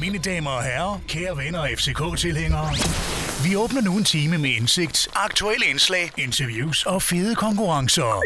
Mine damer og herrer, kære venner og FCK-tilhængere. Vi åbner nu en time med indsigt, aktuelle indslag, interviews og fede konkurrencer.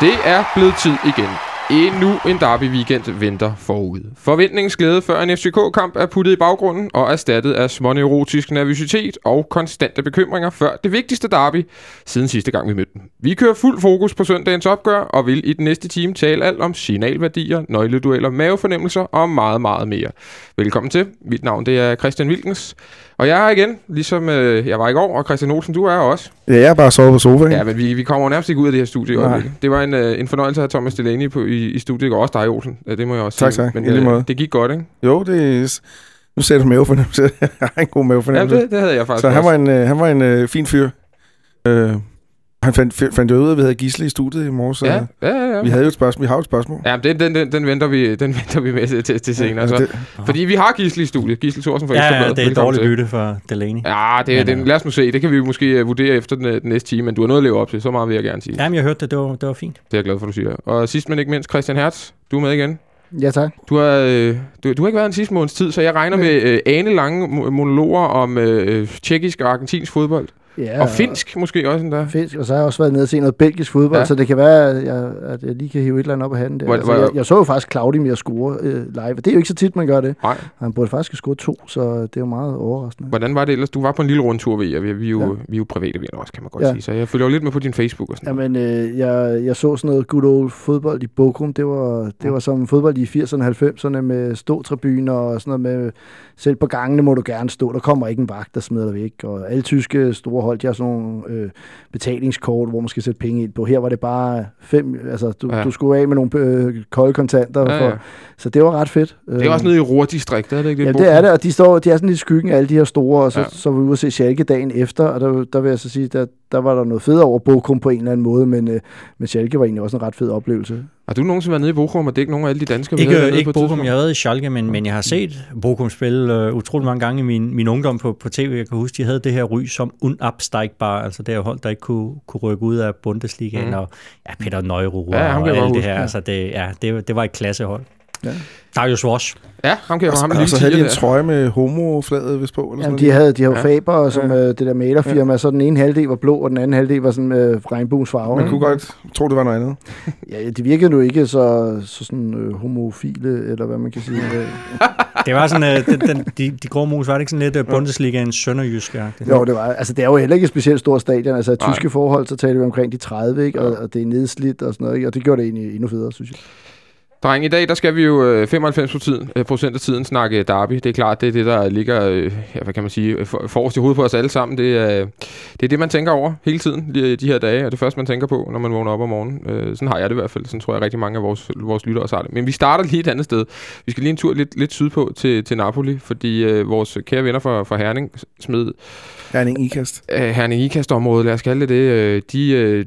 Det er blevet tid igen. Endnu en derby-weekend venter forud. Forventningens glæde før en FCK-kamp er puttet i baggrunden og erstattet af småneurotisk nervøsitet og konstante bekymringer før det vigtigste derby siden sidste gang vi mødte dem. Vi kører fuld fokus på søndagens opgør og vil i den næste time tale alt om signalværdier, nøgledueller, mavefornemmelser og meget, meget mere. Velkommen til. Mit navn det er Christian Wilkens. Og jeg er her igen, ligesom øh, jeg var i går, og Christian Olsen, du er også. Ja, jeg er bare sovet på sofaen. Ja, men vi, vi kommer jo nærmest ikke ud af det her studie i øjeblikket. Det var en, øh, en fornøjelse at have Thomas Delaney på, i, i studiet, går. også dig, Olsen. Ja, det må jeg også Tak, sige. tak. Men øh, måde. det gik godt, ikke? Jo, det er... Nu sagde du mavefornemmelse. jeg har en god Ja, mavefornemmelse. det, det havde jeg faktisk så han også. var en, øh, han var en øh, fin fyr. Øh, han fandt, fandt- jo ud af, at vi havde Gisle i studiet i morges. Ja, ja, ja. ja. Vi havde jo et spørgsmål. Vi har jo et spørgsmål. Ja, men den, den, den, den, venter vi, den venter vi med til, til, senere. Så. det, Fordi vi har Gisle i studiet. Gisle Thorsen fra Ja, ja, det er et dårligt bytte for Delaney. Ja, det, Men, den, lad os nu se. Det kan vi måske øh, vurdere efter den, øh, den næste time, men du har noget at leve op til. Så meget vil jeg gerne sige. Jamen, jeg hørte det, det var, det var fint. Det er jeg glad for, du siger. Og sidst men ikke mindst, Christian Hertz. Du er med igen. Ja, tak. Du har, øh, du, du har ikke været en sidste måneds tid, så jeg regner med øh, anelange mo- monologer om øh, tjekkisk og argentinsk fodbold. Ja, Og finsk måske også endda. Finsk, og så har jeg også været nede og se noget belgisk fodbold, Ja. ja. så det kan være, at jeg, at jeg lige kan hive et eller andet op af handen der. Hvor- altså, jeg, jeg, så jo faktisk Claudimir score øh, live, det er jo ikke så tit, man gør det. Nej. Han burde faktisk have scoret to, så det er jo meget overraskende. Hvordan var det ellers? Du var på en lille rundtur ved jer. Vi, vi, er jo, ja. Ja. vi er jo private venner også, kan man godt Ja. sige. Så jeg følger jo lidt med på din Facebook og sådan. Jamen, øh, jeg, jeg så sådan noget good old fodbold i Bochum. Det var, det var som fodbold i 80'erne og 90'erne med ståtribuner og sådan noget med, selv på gangene må du gerne stå. Der kommer ikke en vagt, der smider dig væk. Og alle tyske store hold, de har sådan nogle øh, betalingskort, hvor man skal sætte penge ind på. Her var det bare fem, altså du, Ja. du skulle af med nogle øh, kolde kontanter. Ja, For, ja. Så det var ret fedt. Det er også nede i Ruhr-distriktet, er det ikke Ja, det? det er det, og de, står, de er sådan lidt i skyggen af alle de her store, og så, Ja. så var vi ude at se Schalke dagen efter, og der, der vil jeg så sige, der, der var der noget fedt over Bochum på en eller anden måde, men, øh, men Schalke var egentlig også en ret fed oplevelse. Har du nogensinde været nede i Bochum og dække nogle af alle de danskere? vi havde Ikke, dernede ikke på Bochum, tidspunkt? jeg har været i Schalke, men, men jeg har set Bochum spille uh, utrolig mange gange i min, min ungdom på, på tv. Jeg kan huske, de havde det her ry som unabsteigbar, altså det her hold, der ikke kunne, kunne rykke ud af Bundesligaen, mm. og ja, Peter Neururer Ja, og alt det her. ja. Altså det, ja, det, det var et klassehold. Ja. Darius Wosch. Ja, ham kan jeg ham og, en og så havde de en der. trøje med homo-flaget vist på. Eller Jamen, sådan de havde, de havde Ja. ja. Faber, som Ja. ja. øh, det der malerfirma, så den ene halvdel var blå, og den anden halvdel var sådan med regnbuens farve. Man kunne godt tro, det var noget andet. Ja, det virkede nu ikke så, så sådan øh, homofile, eller hvad man kan sige. Øh, Det var sådan, uh, den, den, de, de grå mus, var det ikke sådan lidt uh, Bundesligaens sønderjysk jo, det var, altså det er jo heller ikke et specielt stort stadion. Altså, i Nej. tyske forhold, så taler vi omkring de 30, ikke? Og, Ja. og det er nedslidt og sådan noget, ikke? Og det gjorde det egentlig endnu federe, synes jeg. Dreng, i dag der skal vi jo øh, 95 procent, øh, procent af tiden snakke derby. Det er klart, det er det, der ligger, øh, ja, hvad kan man sige, øh, for, forrest i hovedet på os alle sammen. Det er, det er det, man tænker over hele tiden de her dage, og det første, man tænker på, når man vågner op om morgenen. Øh, sådan har jeg det i hvert fald. Sådan tror jeg rigtig mange af vores, vores lyttere har det. Men vi starter lige et andet sted. Vi skal lige en tur lidt, lidt sydpå til, til Napoli, fordi øh, vores kære venner fra, fra Herning smed Herning Ikast. øh, Herning Ikast-området, lad os kalde det det, øh, de øh,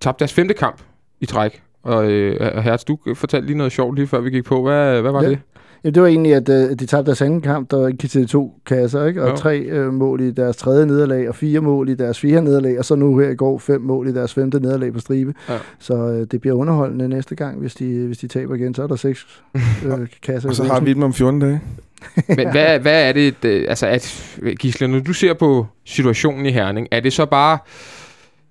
tabte deres femte kamp i træk. Og øh, Hertz, du fortalte lige noget sjovt lige før vi gik på. Hvad, hvad var Ja. det? Ja, det var egentlig, at øh, de tabte deres anden kamp, der gik til to kasser, ikke? og Jo. tre øh, mål i deres tredje nederlag, og fire mål i deres fjerde nederlag, og så nu her i går fem mål i deres femte nederlag på stribe. Ja. Så øh, det bliver underholdende næste gang, hvis de, hvis de taber igen. Så er der seks øh, kasser. Og så har vi dem om 14 dage. Men hvad, hvad er det, øh, altså at, Gisle, når du ser på situationen i Herning, er det så bare,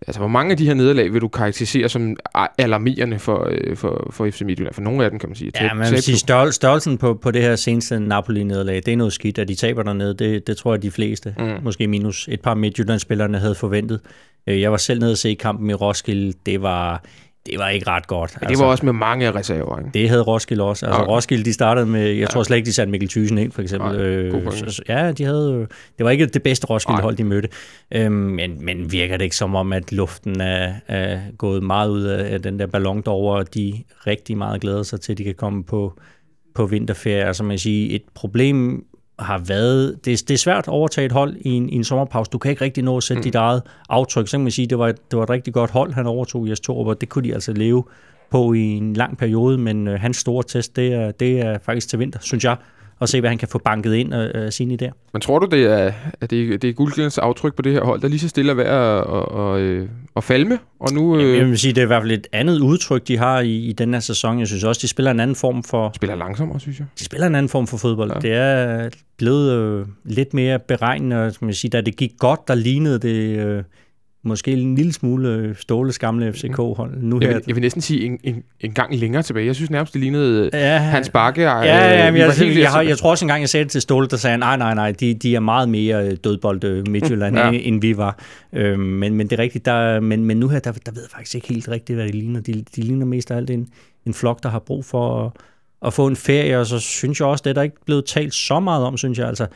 altså hvor mange af de her nederlag vil du karakterisere som alarmerende for, øh, for, for FC Midtjylland? For nogle af dem kan man sige. Ja, man vil sige, størrel, størrelsen på, på det her seneste Napoli-nederlag, det er noget skidt, at de taber dernede. Det, det tror jeg, de fleste, Mm. mm. måske minus et par Midtjylland-spillerne, havde forventet. Øh, Jeg var selv nede og se kampen i Roskilde. Det var, det var ikke ret godt. Men det var også med mange reserver, ikke? Det havde Roskilde også. Altså Okay. Roskilde, de startede med, jeg Ja. tror slet ikke, de satte Mikkel Thyssen ind, for eksempel. Nej, øh, så, ja, de havde, øh, det var ikke det bedste. Roskilde-hold, de mødte. Øhm, men, men virker det ikke som om, at luften er, er gået meget ud af, af den der ballon derovre, og de rigtig meget glæder sig til, at de kan komme på, på vinterferie. Altså man siger, et problem har været, det, er- det er svært at overtage et hold i en, i en sommerpause. Du kan ikke rigtig nå at sætte mm. dit eget aftryk. Så kan man sige, det var, et, det var et rigtig godt hold, han overtog i Torup, og det kunne de altså leve på i en lang periode, men øh, hans store test, det er, det er faktisk til vinter, synes jeg. Og se, hvad han kan få banket ind og øh, sine idéer. Men tror du, det er, at det, er- det er Guldglens aftryk på det her hold, der lige så stille er ved at, at, at, at, at falme? Og nu Øh. øh, Jeg vil sige, det er i hvert fald et andet udtryk, de har i, i den her sæson. Jeg synes også, de spiller en anden form for, spiller langsommere, synes jeg. de spiller en anden form for fodbold. Ja. Det er blevet øh, lidt mere beregnende, og, skal man sige, da det gik godt, der lignede det øh, måske en lille smule øh, Ståles gamle FCK-hold. Nu Jeg her, vil, jeg vil næsten sige en, en, en gang længere tilbage. Jeg synes nærmest, det lignede ja, ja, Hans Bakke. Ja, ja, men vi jeg, jeg, jeg, jeg, at- jeg tror også engang, jeg sagde det til Ståle, der sagde, nej, nej, nej, de, de er meget mere øh, dødbold øh, Midtjylland, Ja. ja. end vi var. Øhm, men, men det er rigtigt, der, men, men nu her, der, der ved jeg faktisk ikke helt rigtigt, hvad de ligner. De, de ligner mest af alt en, en flok, der har brug for at, at få en ferie, og så synes jeg også, det er der ikke blevet talt så meget om, synes jeg. Altså,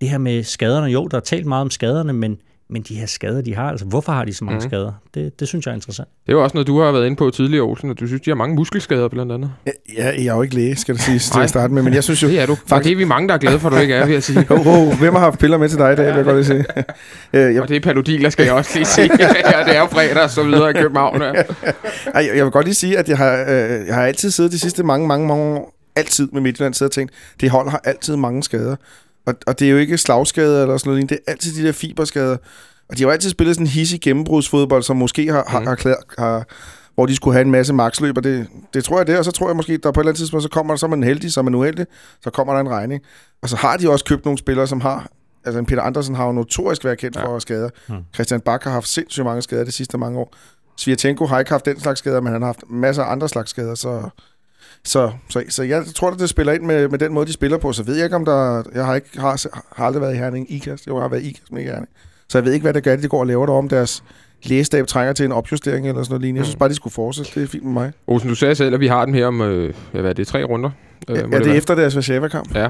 det her med skaderne, jo, der er talt meget om skaderne, men, men de her skader, de har, altså, hvorfor har de så mange mm. skader? Det, det synes jeg er interessant. Det er jo også noget, du har været inde på tidligere, Olsen, og du synes, de har mange muskelskader blandt andet. Ja, jeg er jo ikke læge, skal det siges til at starte med, men jeg synes jo... Det er du. Faktisk. Det er vi mange, der er glade for, at du ikke er, vil jeg sige. Ho, ho, hvem har haft piller med til dig i dag, vil jeg godt lige sige. Øh, jeg, Og det er palodiler, skal jeg også lige sige. ja, det er jo fredag og så videre i København. Ja. Ej, jeg, jeg vil godt lige sige, at jeg har, øh, jeg har altid siddet de sidste mange, mange, mange år, altid med Midtjylland, siddet og tænkt, det hold har altid mange skader. Og, og det er jo ikke slagskader eller sådan noget, det er altid de der fiberskader. Og de har jo altid spillet sådan en hissig gennembrudsfodbold, som måske har, har, Mhm. har, har hvor de skulle have en masse maksløb, og det, det tror jeg det, og så tror jeg måske, der på et eller andet tidspunkt, så kommer der, så er man heldig, så er man uheldig, så kommer der en regning. Og så har de også købt nogle spillere, som har, altså en Peter Andersen har jo notorisk været kendt Ja. for skader. Hmm. Christian Bak har haft sindssygt mange skader de sidste mange år. Svirchenko har ikke haft den slags skader, men han har haft masser af andre slags skader, så... Så, så, så jeg tror, at det spiller ind med, med den måde, de spiller på. Så ved jeg ikke, om der... Jeg har, ikke, har, har aldrig været i Herning IKAST. Jeg har været i IKAST, i Herning. Så jeg ved ikke, hvad det gør, de går og laver der om deres lægestab trænger til en opjustering eller sådan noget lignende. Jeg synes bare, de skulle fortsætte. Det er fint med mig. Olsen, du sagde selv, at vi har dem her om, øh, hvad er det, tre runder? Øh, Ja, ja, det er være? efter deres Warszawa-kamp. Ja,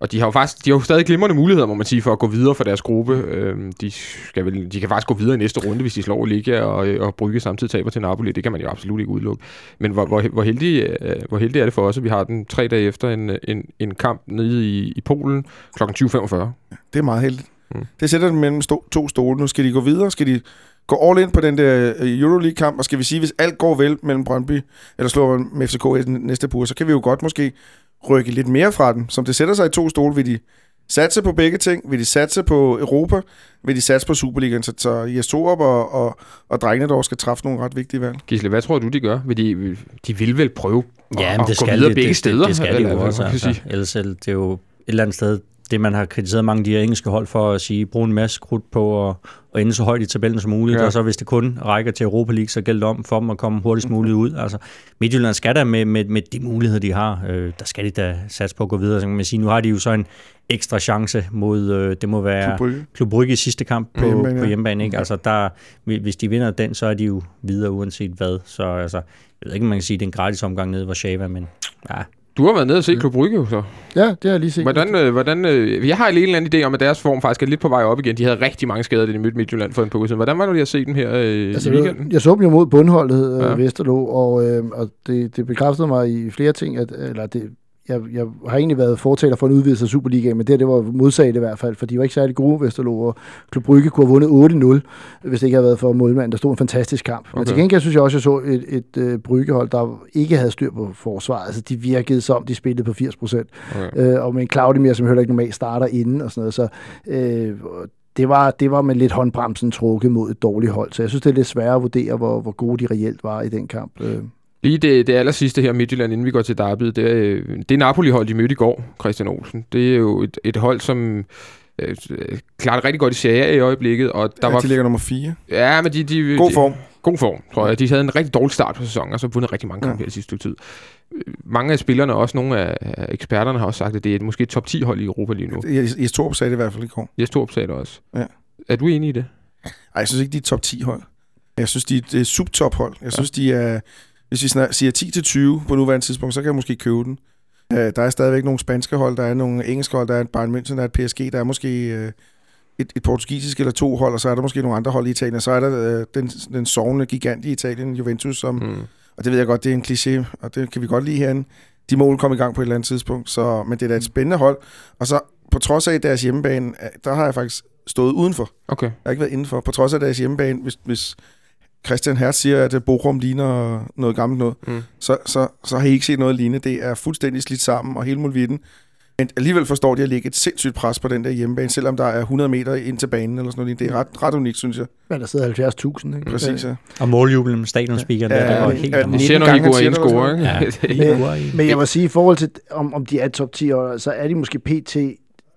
og de har jo faktisk de har jo stadig glimrende muligheder, må man sige, for at gå videre for deres gruppe. Øhm, de, skal vel, de kan faktisk gå videre i næste runde, hvis de slår Liga og, og Brygge samtidig taber til Napoli. Det kan man jo absolut ikke udelukke. Men hvor, hvor, hvor, heldig, øh, hvor heldig er det for os, at vi har den tre dage efter en, en, en kamp nede i, i Polen kl. 20.45. Det er meget heldigt. Mm. Det sætter dem mellem sto- to stole. Nu skal de gå videre. Skal de gå all in på den der øh, Euroleague-kamp? Og skal vi sige, hvis alt går vel mellem Brøndby, eller slår man med FCK i den næste uge, så kan vi jo godt måske rykke lidt mere fra dem. Som det sætter sig i to stole, vil de satse på begge ting. Vil de satse på Europa? Vil de satse på Superligaen? Så, så Jes Torup og, og, og drengene dog skal træffe nogle ret vigtige valg. Gisle, hvad tror du, de gør? Vil de, vil- de vil vel prøve Ja, at, men at det gå skal videre de, begge det, steder? Det, det skal de eller jo også. Altså. Ellers selv, det er jo et eller andet sted, det man har kritiseret mange af de her engelske hold for at sige, bruge en masse krudt på at, at ende så højt i tabellen som muligt, Ja. ja. og så hvis det kun rækker til Europa League, så gælder det om for dem at komme hurtigst muligt ud. Altså, Midtjylland skal da med, med, med de muligheder, de har, øh, der skal de da satse på at gå videre. Så kan man sige, nu har de jo så en ekstra chance mod, øh, det må være Klub Brygge. I sidste kamp på hjemmebane, hjemmebane, på ja. hjemmebane ikke? Altså, der, hvis de vinder den, så er de jo videre uanset hvad. Så altså, jeg ved ikke, om man kan sige, at det er en gratis omgang nede i Warszawa, men ja, Du har været nede og se Klub Brygge, så. Ja, det har jeg lige set. Hvordan, øh, hvordan, øh, jeg har en eller anden idé om, at deres form faktisk er lidt på vej op igen. De havde rigtig mange skader, da de mødte Midtjylland for en siden. Hvordan var det lige at se dem her øh, Altså, i weekenden? jeg så dem jo mod bundholdet øh, ja. Vesterlo, og, øh, og det, det bekræftede mig i flere ting, at, eller det, jeg, jeg har egentlig været fortaler for en udvidelse af Superligaen, men det, det var modsat i hvert fald, for de var ikke særlig gode, Vesterlo, og Klub Brygge kunne have vundet 8-0, hvis det ikke havde været for målmanden, der stod en fantastisk kamp. Okay. Men til gengæld synes jeg også, at jeg så et, et øh, Bryggehold, der ikke havde styr på forsvaret. Altså, de virkede som, de spillede på 80 procent. Okay. Øh, og med en Claudemir, som heller ikke normalt starter inden og sådan noget. Så øh, det, var, det var med lidt håndbremsen trukket mod et dårligt hold. Så jeg synes, det er lidt sværere at vurdere, hvor, hvor gode de reelt var i den kamp. Øh. Lige det, det aller sidste her Midtjylland, inden vi går til Derby, det er, øh, det er Napoli-hold, de mødte i går, Christian Olsen. Det er jo et, et hold, som øh, klarer det rigtig godt i Serie i øjeblikket. Og der Der var, ja, de ligger nummer 4. ja, men de, de, God de, form. God form, tror jeg. De havde en rigtig dårlig start på sæsonen, og så vundet rigtig mange kampe Ja. i sidste stykke tid. Mange af spillerne, og også nogle af eksperterne, har også sagt, at det er et, måske et top 10 hold i Europa lige nu. Jes Jes Torup sagde det i hvert fald i går. Jeg stod sagde det også. Ja. Er du enig i det? Ej, jeg synes ikke, de er top 10 hold. Jeg synes, de er et subtop hold. Jeg synes, de er... Hvis vi snak, siger 10-20 på nuværende tidspunkt, så kan jeg måske købe den. Uh, der er stadigvæk nogle spanske hold, der er nogle engelske hold, der er et Bayern München, der er et PSG, der er måske uh, et, et portugisisk eller to hold, og så er der måske nogle andre hold i Italien. Og så er der uh, den, den sovende gigant i Italien, Juventus, som, mm. Mm. og det ved jeg godt, det er en kliché, og det kan vi godt lide herinde. De må komme i gang på et eller andet tidspunkt, så, men det er da et spændende hold. Og så på trods af deres hjemmebane, øh, der har jeg faktisk stået udenfor. Okay. Jeg har ikke været indenfor. På trods af deres hjemmebane, hvis, hvis Christian Hertz siger, at Bochum ligner noget gammelt noget, Mm. så, så, så har I ikke set noget lignende. Det er fuldstændig slidt sammen, og hele mulvitten. Men alligevel forstår de at lægge et sindssygt pres på den der hjemmebane, selvom der er 100 meter ind til banen eller sådan noget. Det er ret, ret unikt, synes jeg. Men der sidder 70.000, ikke? Præcis, ja. Og måljublen med stadionspeakeren, Ja, der, det var ja, helt ja, 19 ser, siger det, scorer, eller ikke? ja. Men, men jeg må sige, i forhold til, om, om de er top 10 år, så er de måske pt.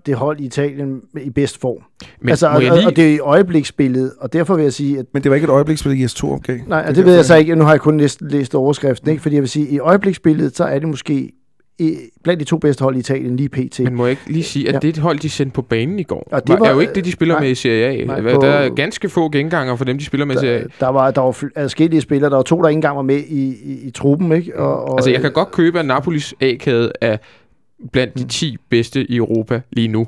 Det hold i Italien i bedst form. Men altså, må og, jeg lige... og det er i øjebliksbilledet, og derfor vil jeg sige, at Men det var ikke et øjebliksspil, i S2 opgav. Nej, og det, det ved jeg jeg så ikke. Nu har jeg kun læst, læst overskriften, ikke? Fordi jeg vil sige, i øjebliksbilledet, så er det måske i, blandt de to bedste hold i Italien lige pt. Men må jeg ikke lige sige, at Ja. det hold, de sendte på banen i går, Og det var, er jo ikke det, de spiller nej. med i Serie A. Nej, Nej, på- Der er ganske få genganger for dem, de spiller med i Serie A. Der, der var, der var adskillige spillere. Der var to, der ikke engang var med i, i, i truppen, ikke? Og, og, Altså, jeg kan godt købe, at Napolis A-kæde er blandt de 10 bedste i Europa lige nu.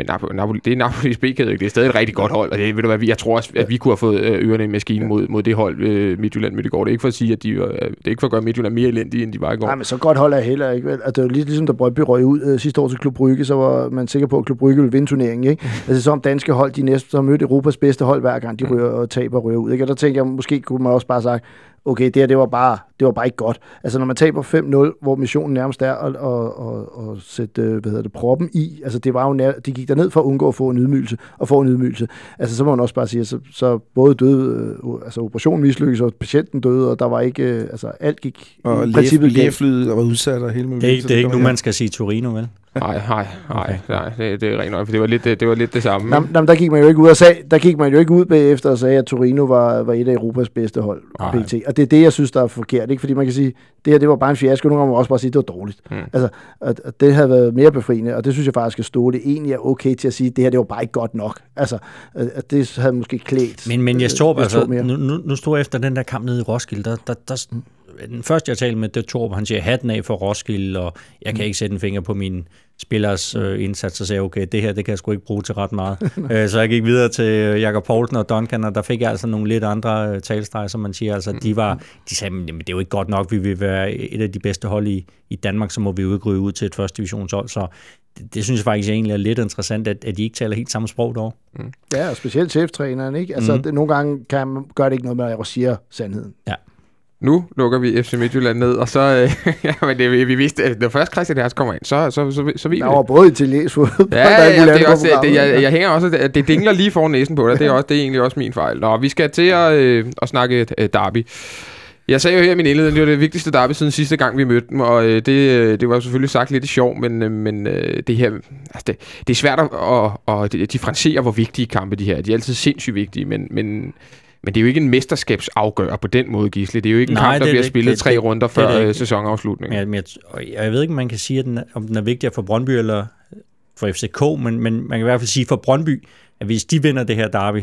Men Napoli, Napoli, det er Napolis B-kæde? Det er stadig et rigtig godt hold, og det, ved du hvad, jeg tror også, at vi kunne have fået øh, ørerne i maskinen mod, mod det hold øh, Midtjylland midt i går. Det er ikke for at sige, at de, øh, det er ikke for at gøre Midtjylland mere elendige, end de var i går. Nej, men så godt hold er heller ikke. Vel? Altså, det lidt ligesom, da Brøndby røg ud øh, sidste år til Klub Brygge, så var man sikker på, at Klub Brygge ville vinde turneringen. Ikke? altså, som danske hold, de næste, har mødt Europas bedste hold hver gang, de ryger og taber og ryger ud. Ikke? Og der tænker jeg, måske kunne man også bare sagt, okay, det her, det var bare, det var bare ikke godt. Altså, når man taber 5-0, hvor missionen nærmest er at, at, at, at sætte, øh, hvad hedder det, proppen i, altså, det var jo nær, de gik derned for at undgå at få en ydmygelse, og få en ydmygelse. Altså, så må man også bare sige, så, så både døde, øh, altså, operationen mislykkedes, og patienten døde, og der var ikke, øh, altså, alt gik Og i princippet lægeflyet der var udsat og hele muligt. Det er det er ikke nu, man skal sige Torino, vel? Nej, nej, nej, nej, det, det er rent nok, for det var lidt det, det, var lidt det samme. Jamen, jamen, der gik man jo ikke ud og sagde, der gik man jo ikke ud bagefter og sagde, at Torino var, var et af Europas bedste hold, Nej. PT. Og det er det, jeg synes, der er forkert, ikke? Fordi man kan sige, det her, det var bare en fiasko. Nogle gange må man også bare sige, at det var dårligt. Mm. Altså, at, at, det havde været mere befriende, og det synes jeg faktisk skal stå. Det egentlig er okay til at sige, at det her, det var bare ikke godt nok. Altså, at, at det havde måske klædt. Men, men jeg øh, står, altså, mere. nu, nu, nu står jeg efter den der kamp nede i Roskilde, der, der, der, den første, jeg talte med, det Torb, han siger hatten af for Roskilde, og jeg kan ikke sætte en finger på min spillers øh, indsats, og sagde, okay, det her, det kan jeg sgu ikke bruge til ret meget. øh, så jeg gik videre til øh, Jakob Poulsen og Duncan, og der fik jeg altså nogle lidt andre øh, talstreger, som man siger. Altså, de, var, de sagde, men det er jo ikke godt nok, vi vil være et af de bedste hold i, i Danmark, så må vi ryge ud til et første divisionshold. Så det, det synes jeg faktisk egentlig er lidt interessant, at, at de ikke taler helt samme sprog derovre. Ja, og specielt cheftræneren, ikke? Altså, mm. det, nogle gange kan man, gør det ikke noget med, at jeg siger sandheden. Nu lukker vi FC Midtjylland ned, og så... Øh, ja, men det, vi, vi vidste, at når først Christian Hertz kommer ind, så, så, så, så, vi Der var både italiensk fodbold, Ja, er ja, det er også, det, jeg, jeg hænger også, det, det dingler lige foran næsen på dig. Det er, også, det er egentlig også min fejl. Nå, vi skal til at, øh, at snakke øh, derby. Jeg sagde jo her i min indledning, det var det vigtigste derby siden sidste gang, vi mødte dem, og øh, det, øh, det var selvfølgelig sagt lidt sjov, men, øh, men øh, det her, altså det, det er svært at, at, at differentiere, hvor vigtige kampe de her er. De er altid sindssygt vigtige, men, men, men det er jo ikke en mesterskabsafgør på den måde, Gisle. Det er jo ikke en Nej, kamp, det der er bliver det ikke. spillet Det- tre det- runder det er før det øh, ikke. sæsonafslutningen. Men, jeg, men jeg, ved ikke, om man kan sige, at den, er- om den er vigtigere for Brøndby eller for FCK, men, men man kan i hvert fald sige for Brøndby, at hvis de vinder det her derby,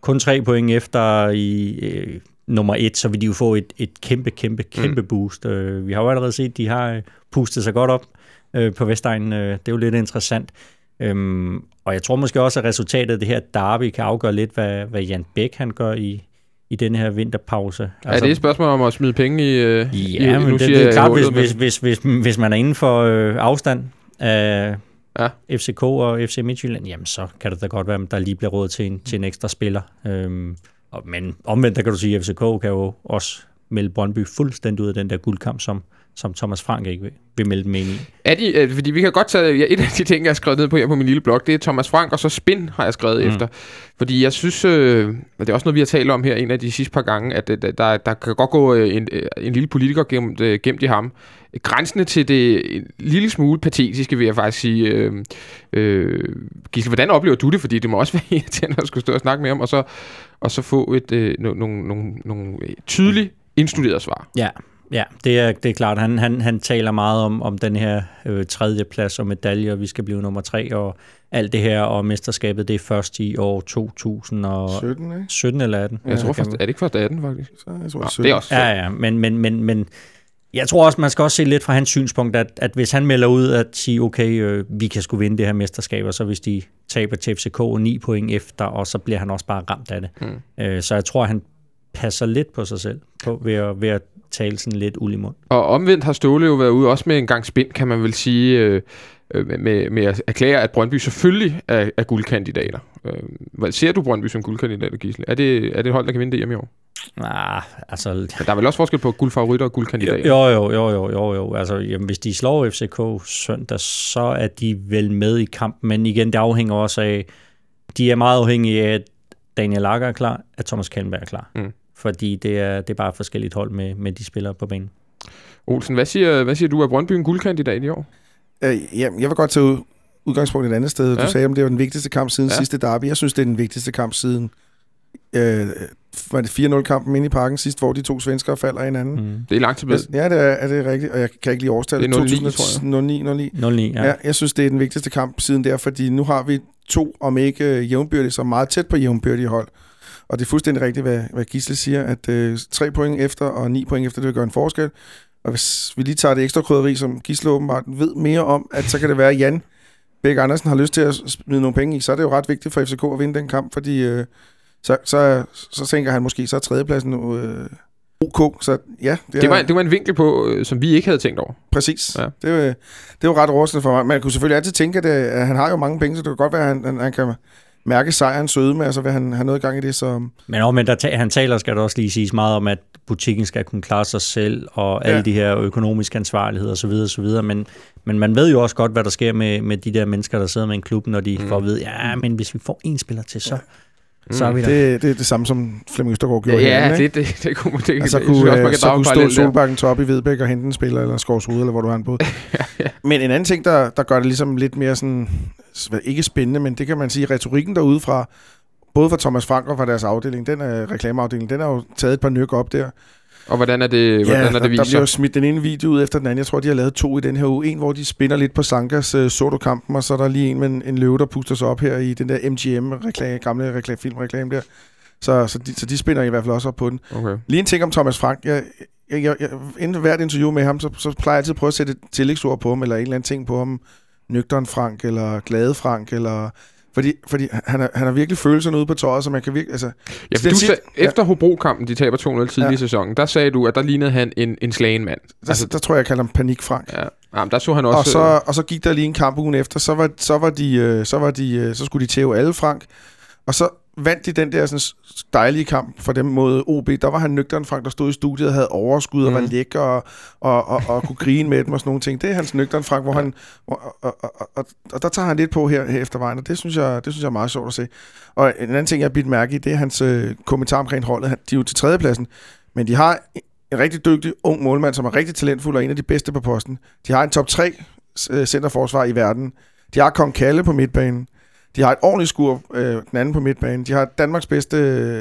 kun tre point efter i øh, nummer et, så vil de jo få et, et kæmpe, kæmpe, kæmpe mm. boost. Øh, vi har jo allerede set, at de har øh, pustet sig godt op øh, på Vestegnen. Øh, det er jo lidt interessant. Øhm, og jeg tror måske også, at resultatet af det her derby kan afgøre lidt, hvad, hvad Jan Bæk han gør i, i den her vinterpause. Er det et spørgsmål om at smide penge i... Øh, Ja, i, men nu det, det er klart, hvis, hvis, hvis, hvis, hvis man er inden for øh, afstand af ja. FCK og FC Midtjylland, jamen så kan det da godt være, at der lige bliver råd til en, til en ekstra spiller. Øhm, og, men omvendt, der kan du sige, at FCK kan jo også melde Brøndby fuldstændig ud af den der guldkamp, som, som Thomas Frank ikke vil, vil melde dem ind i. Er de, øh, fordi vi kan godt tage, ja, et af de ting, jeg har skrevet ned på her på min lille blog, det er Thomas Frank, og så Spin har jeg skrevet mm. Efter. Fordi jeg synes, øh, og det er også noget, vi har talt om her en af de sidste par gange, at øh, der, der kan godt gå øh, en, øh, en lille politiker gemt, øh, gemt i ham. Grænsende til det en lille smule patetiske, vil jeg faktisk sige. Øh, øh, Gisle, hvordan oplever du det? Fordi det må også være irriterende at skulle stå og snakke med ham, og så, og så få et øh, nogle no, no, no, no, tydeligt indstuderet svar. Ja, ja det, er, det er klart. Han, han, han taler meget om, om den her øh, tredje plads og medalje, og vi skal blive nummer tre, og alt det her, og mesterskabet, det er først i år 2017 17, ikke? eller 18. Jeg tror først, er det ikke først 18, faktisk? Så jeg tror, Nå, 17. det er også Ja, ja, men, men, men, men jeg tror også, man skal også se lidt fra hans synspunkt, at, at hvis han melder ud at sige, okay, øh, vi kan sgu vinde det her mesterskab, og så hvis de taber til FCK 9 point efter, og så bliver han også bare ramt af det. Mm. Øh, så jeg tror, han passer lidt på sig selv på, ved, at, ved at tale sådan lidt uld i mund. Og omvendt har Ståle jo været ude også med en gang spind, kan man vel sige, øh, øh, med, med at erklære, at Brøndby selvfølgelig er, er guldkandidater. Øh, hvad- ser du Brøndby som guldkandidater, Gisle? Er det, er det et hold, der kan vinde det i år? Nej, altså... Men der er vel også forskel på guldfavoritter og guldkandidater? Jo, jo, jo, jo, jo, jo. Altså, jamen, hvis de slår FCK søndag, så er de vel med i kampen. Men igen, det afhænger også af... De er meget afhængige af, at Daniel Lager er klar, at Thomas Kallenberg er klar. Mm. Fordi det er, det er bare forskelligt hold med, med de spillere på banen. Olsen, hvad siger, hvad siger du? Er Brøndby en guldkandidat i år? Øh, ja, jeg vil godt tage ud, udgangspunkt et andet sted. Du Ja. sagde, om det var den vigtigste kamp siden Ja. sidste derby. Jeg synes, det er den vigtigste kamp siden... Øh, var det 4-0-kampen inde i parken sidst, hvor de to svenskere falder i hinanden? Mm. Det er lang tid med. Ja, det er, er det rigtigt, og jeg kan ikke lige årstallet. Det er 09, tror 09, 09. 0-9, ja. Ja. ja, jeg synes, det er den vigtigste kamp siden der, fordi nu har vi to, om ikke øh, jævnbyrdige, så meget tæt på jævnbyrdige hold. Og det er fuldstændig rigtigt, hvad, hvad Gisle siger, at øh, tre point efter og ni point efter, det vil gøre en forskel. Og hvis vi lige tager det ekstra krydderi, som Gisle åbenbart ved mere om, at så kan det være, at Jan Bæk Andersen har lyst til at smide nogle penge i, så er det jo ret vigtigt for FCK at vinde den kamp, fordi øh, så, så, så tænker han måske, så er tredjepladsen nu øh, OK. Så ja, det, Det er, var, det var en vinkel på, øh, som vi ikke havde tænkt over. Præcis. Ja. Det, er, jo- det er jo ret overraskende for mig. Man kunne selvfølgelig altid tænke, at, øh, at han har jo mange penge, så det kan godt være, at han, han, han kan mærke sejren søde med, altså vil han have noget gang i det. Så Men, også, men der, ta- han taler, skal der også lige siges meget om, at butikken skal kunne klare sig selv, og alle Ja. de her økonomiske ansvarligheder osv. osv. Men, men man ved jo også godt, hvad der sker med, med de der mennesker, der sidder med en klub, når de mm. får at vide, ja, men hvis vi får en spiller til, så, så er vi der. det, det er det samme, som Flemming Østergaard Ja, gjorde ja herinde, det, det, det kunne det, Altså det, kunne, synes jeg også, man øh, kan så kunne stå. Solbakken til op i Vedbæk og hente en spiller, eller Skovsrud, eller hvor du har en båd. Men en anden ting, der, der gør det ligesom lidt mere sådan, ikke spændende, men det kan man sige, retorikken derude fra, både fra Thomas Frank og fra deres afdeling, den er reklameafdeling, den er jo taget et par nyk op der. Og hvordan er det, hvordan er der, det der vist bliver jo sig? smidt den ene video ud efter den anden. Jeg tror, de har lavet to i den her uge. En, hvor de spinner lidt på Sankas uh, Soto-kampen, og så er der lige en med en, en løve, der puster sig op her i den der MGM-reklame, gamle reklame, filmreklame der. Så, så, de, så de spinner i hvert fald også op på den. Okay. Lige en ting om Thomas Frank. Jeg, jeg, jeg, jeg, inden hvert interview med ham, så, så plejer jeg altid at prøve at sætte et tillægsord på ham, eller en eller anden ting på ham. Nøgteren Frank, eller glade Frank, eller... Fordi, fordi han, er, han har virkelig følelserne ude på tøjet, så man kan virkelig... Altså, Ja, for du sag, efter Hobro-kampen, de taber 2-0 tidlig Ja. i sæsonen, der sagde du, at der lignede han en, en slagen mand. der, altså, der tror jeg, jeg kalder ham Panik Frank. Ja, Jamen, der så han også... Og så, og så gik der lige en kamp ugen efter, så var, så var de, øh, så var de, øh, så skulle de tæve alle Frank, og så vandt de den der sådan, dejlige kamp for dem mod OB. Der var han nøgteren Frank, der stod i studiet og havde overskud og Mhm. var lækker og, og, og, og kunne grine med dem og sådan nogle ting. Det er hans nøgteren Frank, hvor han, hvor, og, og, og, og, og, der tager han lidt på her, her efter vejen, og det synes, jeg, det synes jeg er meget sjovt at se. Og en anden ting, jeg har bidt mærke i, det er hans øh, kommentar omkring holdet. Han- De er jo til tredjepladsen, men de har en rigtig dygtig ung målmand, som er rigtig talentfuld og en af de bedste på posten. De har en top 3 øh, centerforsvar i verden. De har Kong Kalle på midtbanen. De har et ordentligt skur, øh, den anden på midtbanen. De har Danmarks bedste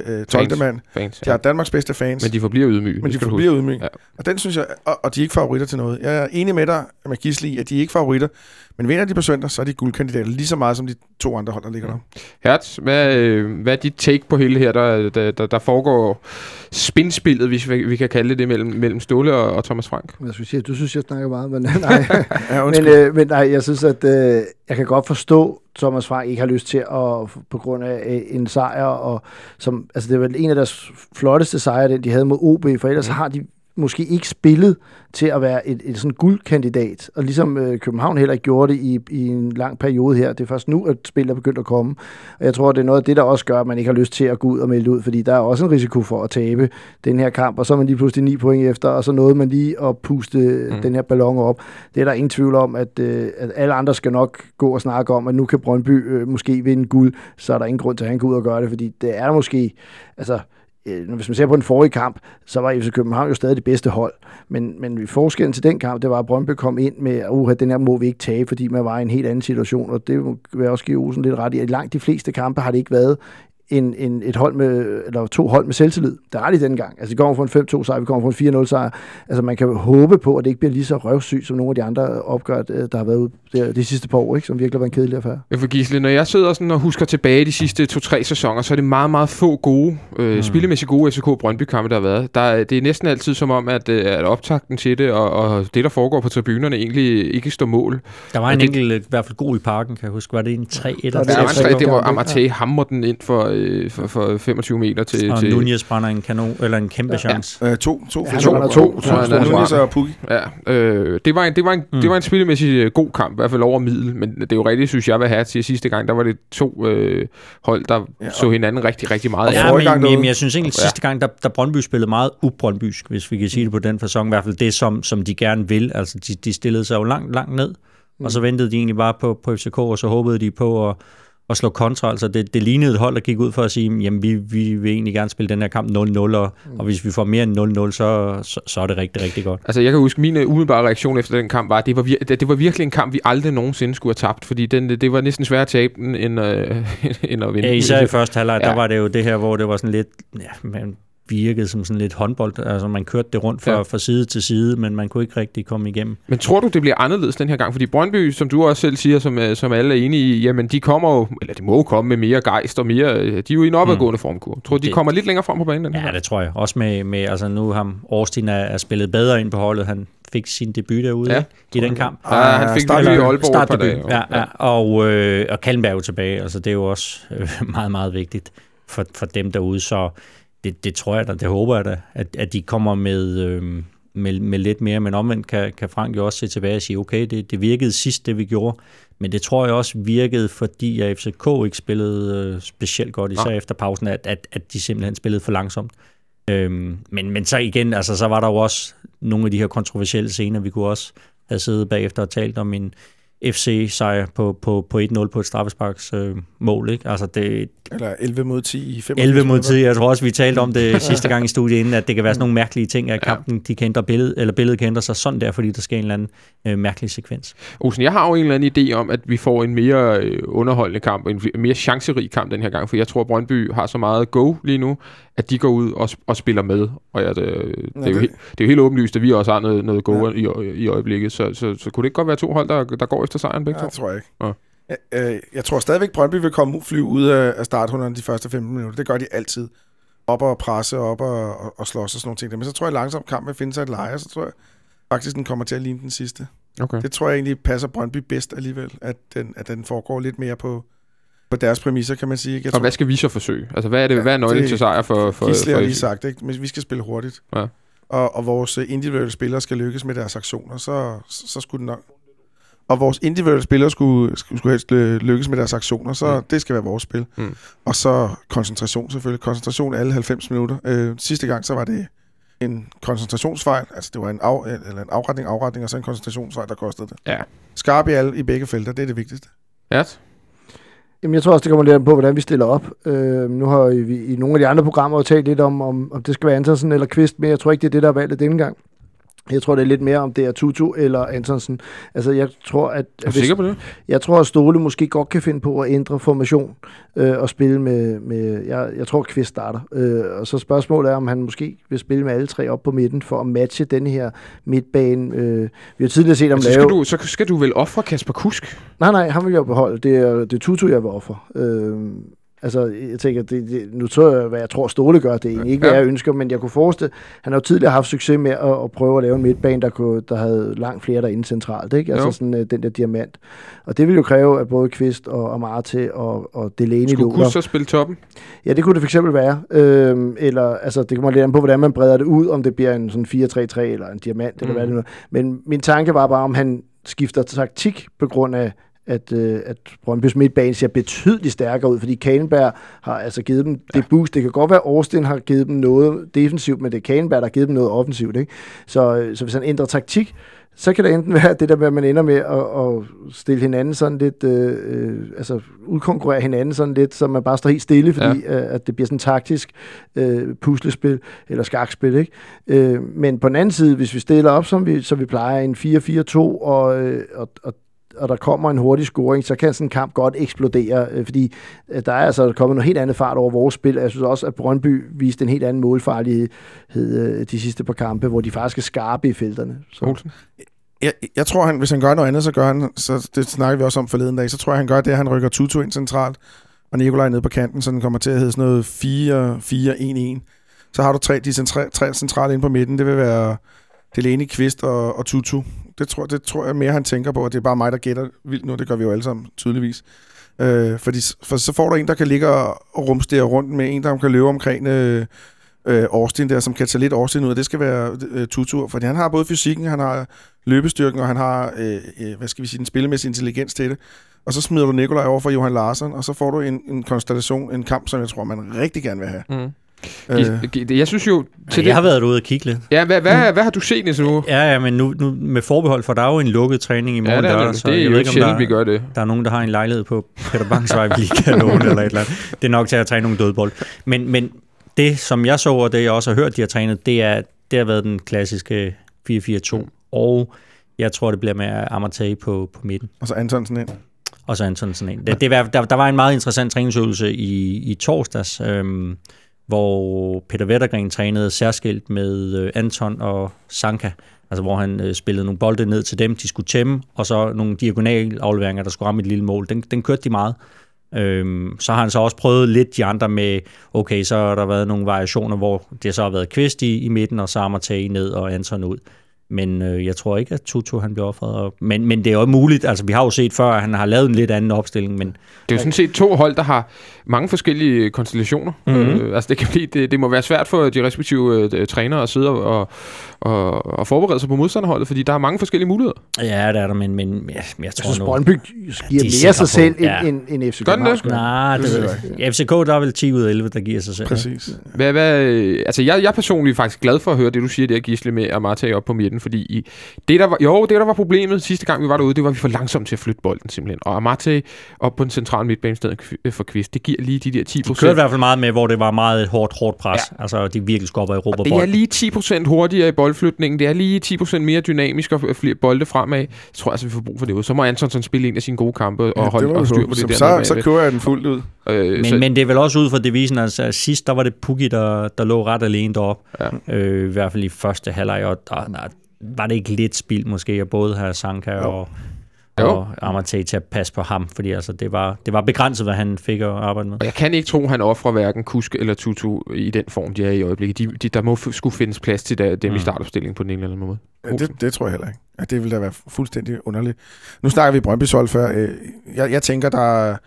øh, 12. mand. Fans, De har Danmarks bedste fans. Men de forbliver ydmyge. men de forbliver ydmyge. Ja. Ja. Og den synes jeg, og, og de er ikke favoritter til noget. Jeg er enig med dig, med Gisli, at de er ikke favoritter. Men vinder de på søndag, så er de guldkandidater lige så meget som de to andre hold, der ligger der. Hertz, hvad, øh, hvad er dit take på hele her, der, der, der, der foregår spinspillet, hvis vi, vi kan kalde det det, mellem, mellem Ståle og, og Thomas Frank? Jeg skulle sige, du synes, jeg snakker meget, men nej. Ja, men, øh, men nej, jeg synes, at øh, jeg kan godt forstå, Thomas Frank ikke har lyst til at, på grund af øh, en sejr, og som, altså det var en af deres flotteste sejre, den de havde mod OB, for ellers har de måske ikke spillet til at være et, et sådan guldkandidat, og ligesom øh, København heller ikke gjorde det i, i en lang periode her. Det er først nu, at spillet er begyndt at komme. Og jeg tror, det er noget af det, der også gør, at man ikke har lyst til at gå ud og melde ud, fordi der er også en risiko for at tabe den her kamp, og så er man lige pludselig 9 point efter, og så nåede man lige at puste mm. den her ballon op. Det er der ingen tvivl om, at, øh, at alle andre skal nok gå og snakke om, at nu kan Brøndby øh, måske vinde guld, så er der ingen grund til, at han går ud og gøre det, fordi det er måske, altså øh, hvis man ser på den forrige kamp, så var FC København jo stadig det bedste hold. Men, men forskellen til den kamp, det var, at Brøndby kom ind med, at den her må vi ikke tage, fordi man var i en helt anden situation, og det vil jeg også give Olsen lidt ret i, at langt de fleste kampe har det ikke været en, en, et hold med, eller to hold med selvtillid. Det er ret i den gang. Altså, vi kommer fra en 5-2 sejr, vi kommer fra en 4-0 sejr. Altså, man kan håbe på, at det ikke bliver lige så røvsygt, som nogle af de andre opgør, øh, der har været ude de, de sidste par år, ikke? som virkelig har været en kedelig affære. Ja, for Gisle, når jeg sidder sådan og husker tilbage de sidste to-tre sæsoner, så er det meget, meget få gode, øh, mm. spillemæssigt gode FCK Brøndby-kampe, der har været. Der, er- det er næsten altid som om, at, øh, at optakten til det, og, og det, der foregår på tribunerne, egentlig ikke står mål. Der var en enkelt, øh, i hvert fald god i parken, kan jeg huske. Var det en 3-1 eller Ja, det det, var, tre det var Amartey hammer den ind for øh, for, for 25 meter til... Og til Nunez brænder en kanon, eller en kæmpe chance. Øh, to, to, Ja, to, to, to, er. Nunez og Pukki. Ja, øh, det var en, det var en, mm. Mm. det var en spillemæssig øh, god kamp, i hvert fald over middel, men det er jo rigtigt, synes jeg, hvad her til sidste gang, der var det to øh, hold, der Ja, ja, så hinanden rigtig, rigtig meget. Ja, men, derude. men jeg synes egentlig, Ja. sidste gang, der, der Brøndby spillede meget ubrøndbysk, hvis vi kan sige det på den fasong. I hvert fald det, som, som de gerne vil. Altså, de, de stillede sig jo langt, langt ned, og så ventede de egentlig bare på, på FCK, og så håbede de på at, at slå kontra. Altså, det, det lignede et hold, der gik ud for at sige, jamen, vi, vi vil egentlig gerne spille den her kamp 0-0, og, og hvis vi får mere end 0-0, så, så, så er det rigtig, rigtig godt. Altså, jeg kan huske, min øh, umiddelbare reaktion efter den kamp var, at det var, vir- det, var virkelig en kamp, vi aldrig nogensinde skulle have tabt, fordi den, det var næsten sværere at tabe den, end, øh, end at vinde. Ja, især i første halvleg. Ja. der var det jo det her, hvor det var sådan lidt, ja, man virkede som sådan lidt håndbold. Altså, man kørte det rundt fra, Ja. fra side til side, men man kunne ikke rigtig komme igennem. Men tror du, det bliver anderledes den her gang? Fordi Brøndby, som du også selv siger, som, øh, som alle er enige i, jamen de kommer jo, eller de må jo komme med mere gejst og mere, øh, de er jo i en opadgående formkur. Tror du, de Det- kommer lidt længere frem på banen den her Ja, gang? det tror jeg. Også med, med altså nu ham Austin er, er spillet bedre ind på holdet. Han fik sin debut derude Ja, i den kamp. Ja, han fik Start- det i Aalborg et par dage. ja, ja. Og, øh, og Kallenberg er jo tilbage. Altså, det er jo også øh, meget, meget vigtigt for, for dem derude. Så det, det tror jeg da, det håber jeg da, at, at de kommer med, øh, med, med lidt mere. Men omvendt kan, kan Frank jo også se tilbage og sige, okay, det, det virkede sidst, det vi gjorde. Men det tror jeg også virkede, fordi at FCK ikke spillede øh, specielt godt, især Nej. efter pausen, at, at, at de simpelthen spillede for langsomt. Øhm, men, men så igen, altså, så var der jo også nogle af de her kontroversielle scener. Vi kunne også have siddet bagefter og talt om en FC-sejr på, på, på 1-0 på et straffesparks øh, mål. Ikke? Altså det, Eller 11 mod 10 i 5 11 mod 10. Jeg tror også, vi talte om det sidste gang i studiet inden, at det kan være sådan nogle mærkelige ting, at kampen de kan ændre billede, eller billedet kan ændre sig sådan der, fordi der sker en eller anden øh, mærkelig sekvens. Olsen, jeg har jo en eller anden idé om, at vi får en mere øh, underholdende kamp, en mere chancerig kamp den her gang, for jeg tror, at Brøndby har så meget go lige nu, at de går ud og, og spiller med. Og ja, det, det, er jo, det- he- det er jo helt åbenlyst, at vi også har noget, noget go ja. i, ø- i øjeblikket, så, så, så kunne det ikke godt være to hold, der, der går efter sejren begge Ja, to? det tror jeg ikke. Ja. Jeg, øh, jeg tror stadigvæk, Brøndby vil komme flyve ud af, starthunden de første 15 minutter. Det gør de altid. Op og presse, op og, og, og slås og sådan nogle ting. Men så tror jeg langsomt, kampen vil finde sig et leje, så tror jeg faktisk, den kommer til at ligne den sidste. Okay. Det tror jeg egentlig passer Brøndby bedst alligevel, at den, at den foregår lidt mere på, på deres præmisser, kan man sige. ikke? Jeg Og hvad skal vi så forsøge? Altså, hvad er, det, Ja, hvad er nøglen det- til sejr for, for, Gisle har lige sagt, ikke? Men vi skal spille hurtigt. Ja. Og, og vores øh, individuelle spillere skal lykkes med deres aktioner, så, så, så skulle det nok... Og vores individuelle spillere skulle, skulle, helst øh, lykkes med deres aktioner, så Mm. det skal være vores spil. Mm. Og så koncentration selvfølgelig. Koncentration alle 90 minutter. Øh, sidste gang, så var det en koncentrationsfejl. Altså, det var en, af, eller en afretning, afretning, og så en koncentrationsfejl, der kostede det. Ja. Skarp i alle i begge felter, det er det vigtigste. Ja, Jamen, jeg tror også, det kommer lidt an på, hvordan vi stiller op. Øh, nu har vi i nogle af de andre programmer jo talt lidt om, om, om det skal være Antonsen eller Kvist, men jeg tror ikke, det er det, der er valgt denne gang. Jeg tror, det er lidt mere, om det er Tutu eller Antonsen. Altså, jeg tror, at... er du sikker på det? Jeg tror, at Ståle måske godt kan finde på at ændre formation øh, og spille med... med jeg, jeg tror, Kvist starter. Øh, og så spørgsmålet er, om han måske vil spille med alle tre op på midten for at matche den her midtbane. Øh, vi har tidligere set om Altså, lave... skal du, så skal du vel ofre Kasper Kusk? Nej, nej, han vil jeg beholde. Det er, det er Tutu, jeg vil ofre. Øh, altså, jeg tænker, det, det, nu tror jeg, hvad jeg tror, Ståle gør. Det er egentlig ikke, hvad jeg ønsker, men jeg kunne forestille, han har jo tidligere haft succes med at, at prøve at lave en midtbane, der, kunne, der havde langt flere derinde centralt. Ikke? Altså Jo. sådan uh, den der diamant. Og det ville jo kræve, at både Kvist og Amarte og, og Delaney Skulle der. så spille toppen? Ja, det kunne det fx være. Øhm, eller, altså, det kommer lidt an på, hvordan man breder det ud, om det bliver en sådan 4-3-3 eller en diamant, eller Mm. hvad det nu. Men min tanke var bare, om han skifter taktik på grund af, at, øh, at Brøndby's midtbane ser betydeligt stærkere ud, fordi Kahnberg har altså givet dem det boost. Det kan godt være, at Austin har givet dem noget defensivt, men det er Kahnberg, der har givet dem noget offensivt. Ikke? Så, øh, så hvis han ændrer taktik, så kan det enten være det der med, at man ender med at, at stille hinanden sådan lidt, øh, øh, altså udkonkurrere hinanden sådan lidt, så man bare står helt stille, fordi ja. øh, at det bliver sådan taktisk øh, puslespil eller skakspil, ikke? Øh, men på den anden side, hvis vi stiller op, som vi, så vi plejer, en 4-4-2, og, øh, og, og og der kommer en hurtig scoring, så kan sådan en kamp godt eksplodere, øh, fordi øh, der er altså kommet noget helt andet fart over vores spil. Jeg synes også, at Brøndby viste en helt anden målfarlighed øh, de sidste par kampe, hvor de faktisk er skarpe i felterne. Så. Olsen? Jeg, jeg tror, han, hvis han gør noget andet, så gør han, så det snakker vi også om forleden dag, så tror jeg, han gør det, at han rykker Tutu ind centralt, og Nikolaj ned på kanten, så den kommer til at hedde sådan noget 4-4-1-1. Så har du tre, de centra, tre centrale inde på midten, det vil være Delaney, Kvist og, og Tutu. Det tror, det tror jeg mere, han tænker på, og det er bare mig, der gætter vildt nu. Det gør vi jo alle sammen, tydeligvis. Øh, fordi, for så får du en, der kan ligge og, rumstere rundt med en, der kan løbe omkring øh, øh, Austin der, som kan tage lidt Austin ud, og det skal være øh, tutur, fordi han har både fysikken, han har løbestyrken, og han har, øh, øh, hvad skal vi sige, den spillemæssige intelligens til det. Og så smider du Nikolaj over for Johan Larsen, og så får du en, en konstellation, en kamp, som jeg tror, man rigtig gerne vil have. Mm. Øh. Jeg synes jo... Til jeg det, har været ude og kigge lidt. ja, hvad, hvad, hvad har du set, Niels, nu? Ja, ja, men nu, nu med forbehold, for der er jo en lukket træning i Ja, morgen det er, det. så det er jeg jo ved ikke om sjældent, der, vi gør det. der er nogen, der har en lejlighed på Peter Bangs vej, vi lige kan låne eller et eller andet. Det er nok til at træne nogle dødbold. Men, men det, som jeg så, og det jeg også har hørt, de har trænet, det, er, det har været den klassiske 4-4-2. Og jeg tror, det bliver med Amartey på, på midten. og så Antonsen ind. Og så Antonsen ind. Det, det var, der, der var en meget interessant træningsøvelse i, i torsdags, øhm, hvor Peter Wettergren trænede særskilt med øh, Anton og Sanka, altså hvor han øh, spillede nogle bolde ned til dem, de skulle tæmme, og så nogle diagonale afleveringer, der skulle ramme et lille mål. Den, den kørte de meget. Øhm, så har han så også prøvet lidt de andre med, okay, så har der været nogle variationer, hvor det så har været Kvist i, i midten, og så Amartey ned og Anton ud. Men øh, jeg tror ikke, at Tutu han bliver offret. Og, men, men det er jo muligt, altså vi har jo set før, at han har lavet en lidt anden opstilling, men Det er jo sådan set to hold, der har mange forskellige konstellationer. Mhm. Mm-hmm. Øh, altså det, kan blive, det, det må være svært for de respektive øh, trænere at sidde og, og, og forberede sig på modstanderholdet, fordi der er mange forskellige muligheder. ja, det er der, men, men jeg, jeg Jeg tror synes, nu... Brøndby giver er mere sig selv, på- end, ja. end, end FC Gør den København. det? Nej, det Det jeg ikke. FCK, der er vel 10 ud af 11, der giver sig selv. Præcis. Hvad, hvad, altså jeg, jeg er personligt faktisk glad for at høre det, du siger der, Gisle, med at Marta op på midten, fordi i, det, der var, jo, det, der var problemet sidste gang, vi var derude, det var, at vi var for langsomt til at flytte bolden simpelthen. Og Amate op på den centrale midtbane i stedet for Kvist, det giver lige de der 10 De kørte i procent. hvert fald meget med, hvor det var meget hårdt, hårdt pres. Ja. Altså, de virkelig skulle op og erobre Det er lige 10 procent hurtigere i boldflytningen, det er lige 10 procent mere dynamisk og flere bolde fremad. Jeg tror altså, vi får brug for det ud. Så må Antonsen spille en af sine gode kampe og Ja, holde og styr på det så, der. så, så kører jeg den fuldt ud. Øh, Men, så, men det er vel også ud fra devisen, altså sidst der var det Pukki, der, der lå ret alene deroppe. Ja. Øh, I hvert fald i første halvleg, og der, der, var det ikke lidt spild måske at både have Sanka og, Jo. og Amartey til at passe på ham, fordi altså, det, var, det var begrænset, hvad han fik at arbejde med. Og jeg kan ikke tro, at han offrer hverken Kusk eller Tutu i den form, de er i øjeblikket. De, de, der må f- skulle findes plads til der, dem mm. i startopstillingen på den ene eller anden måde. Ja, det, det tror jeg heller ikke. Ja, det vil da være fuldstændig underligt. Nu snakker vi Brøndby før. Øh, Jeg, jeg tænker, der er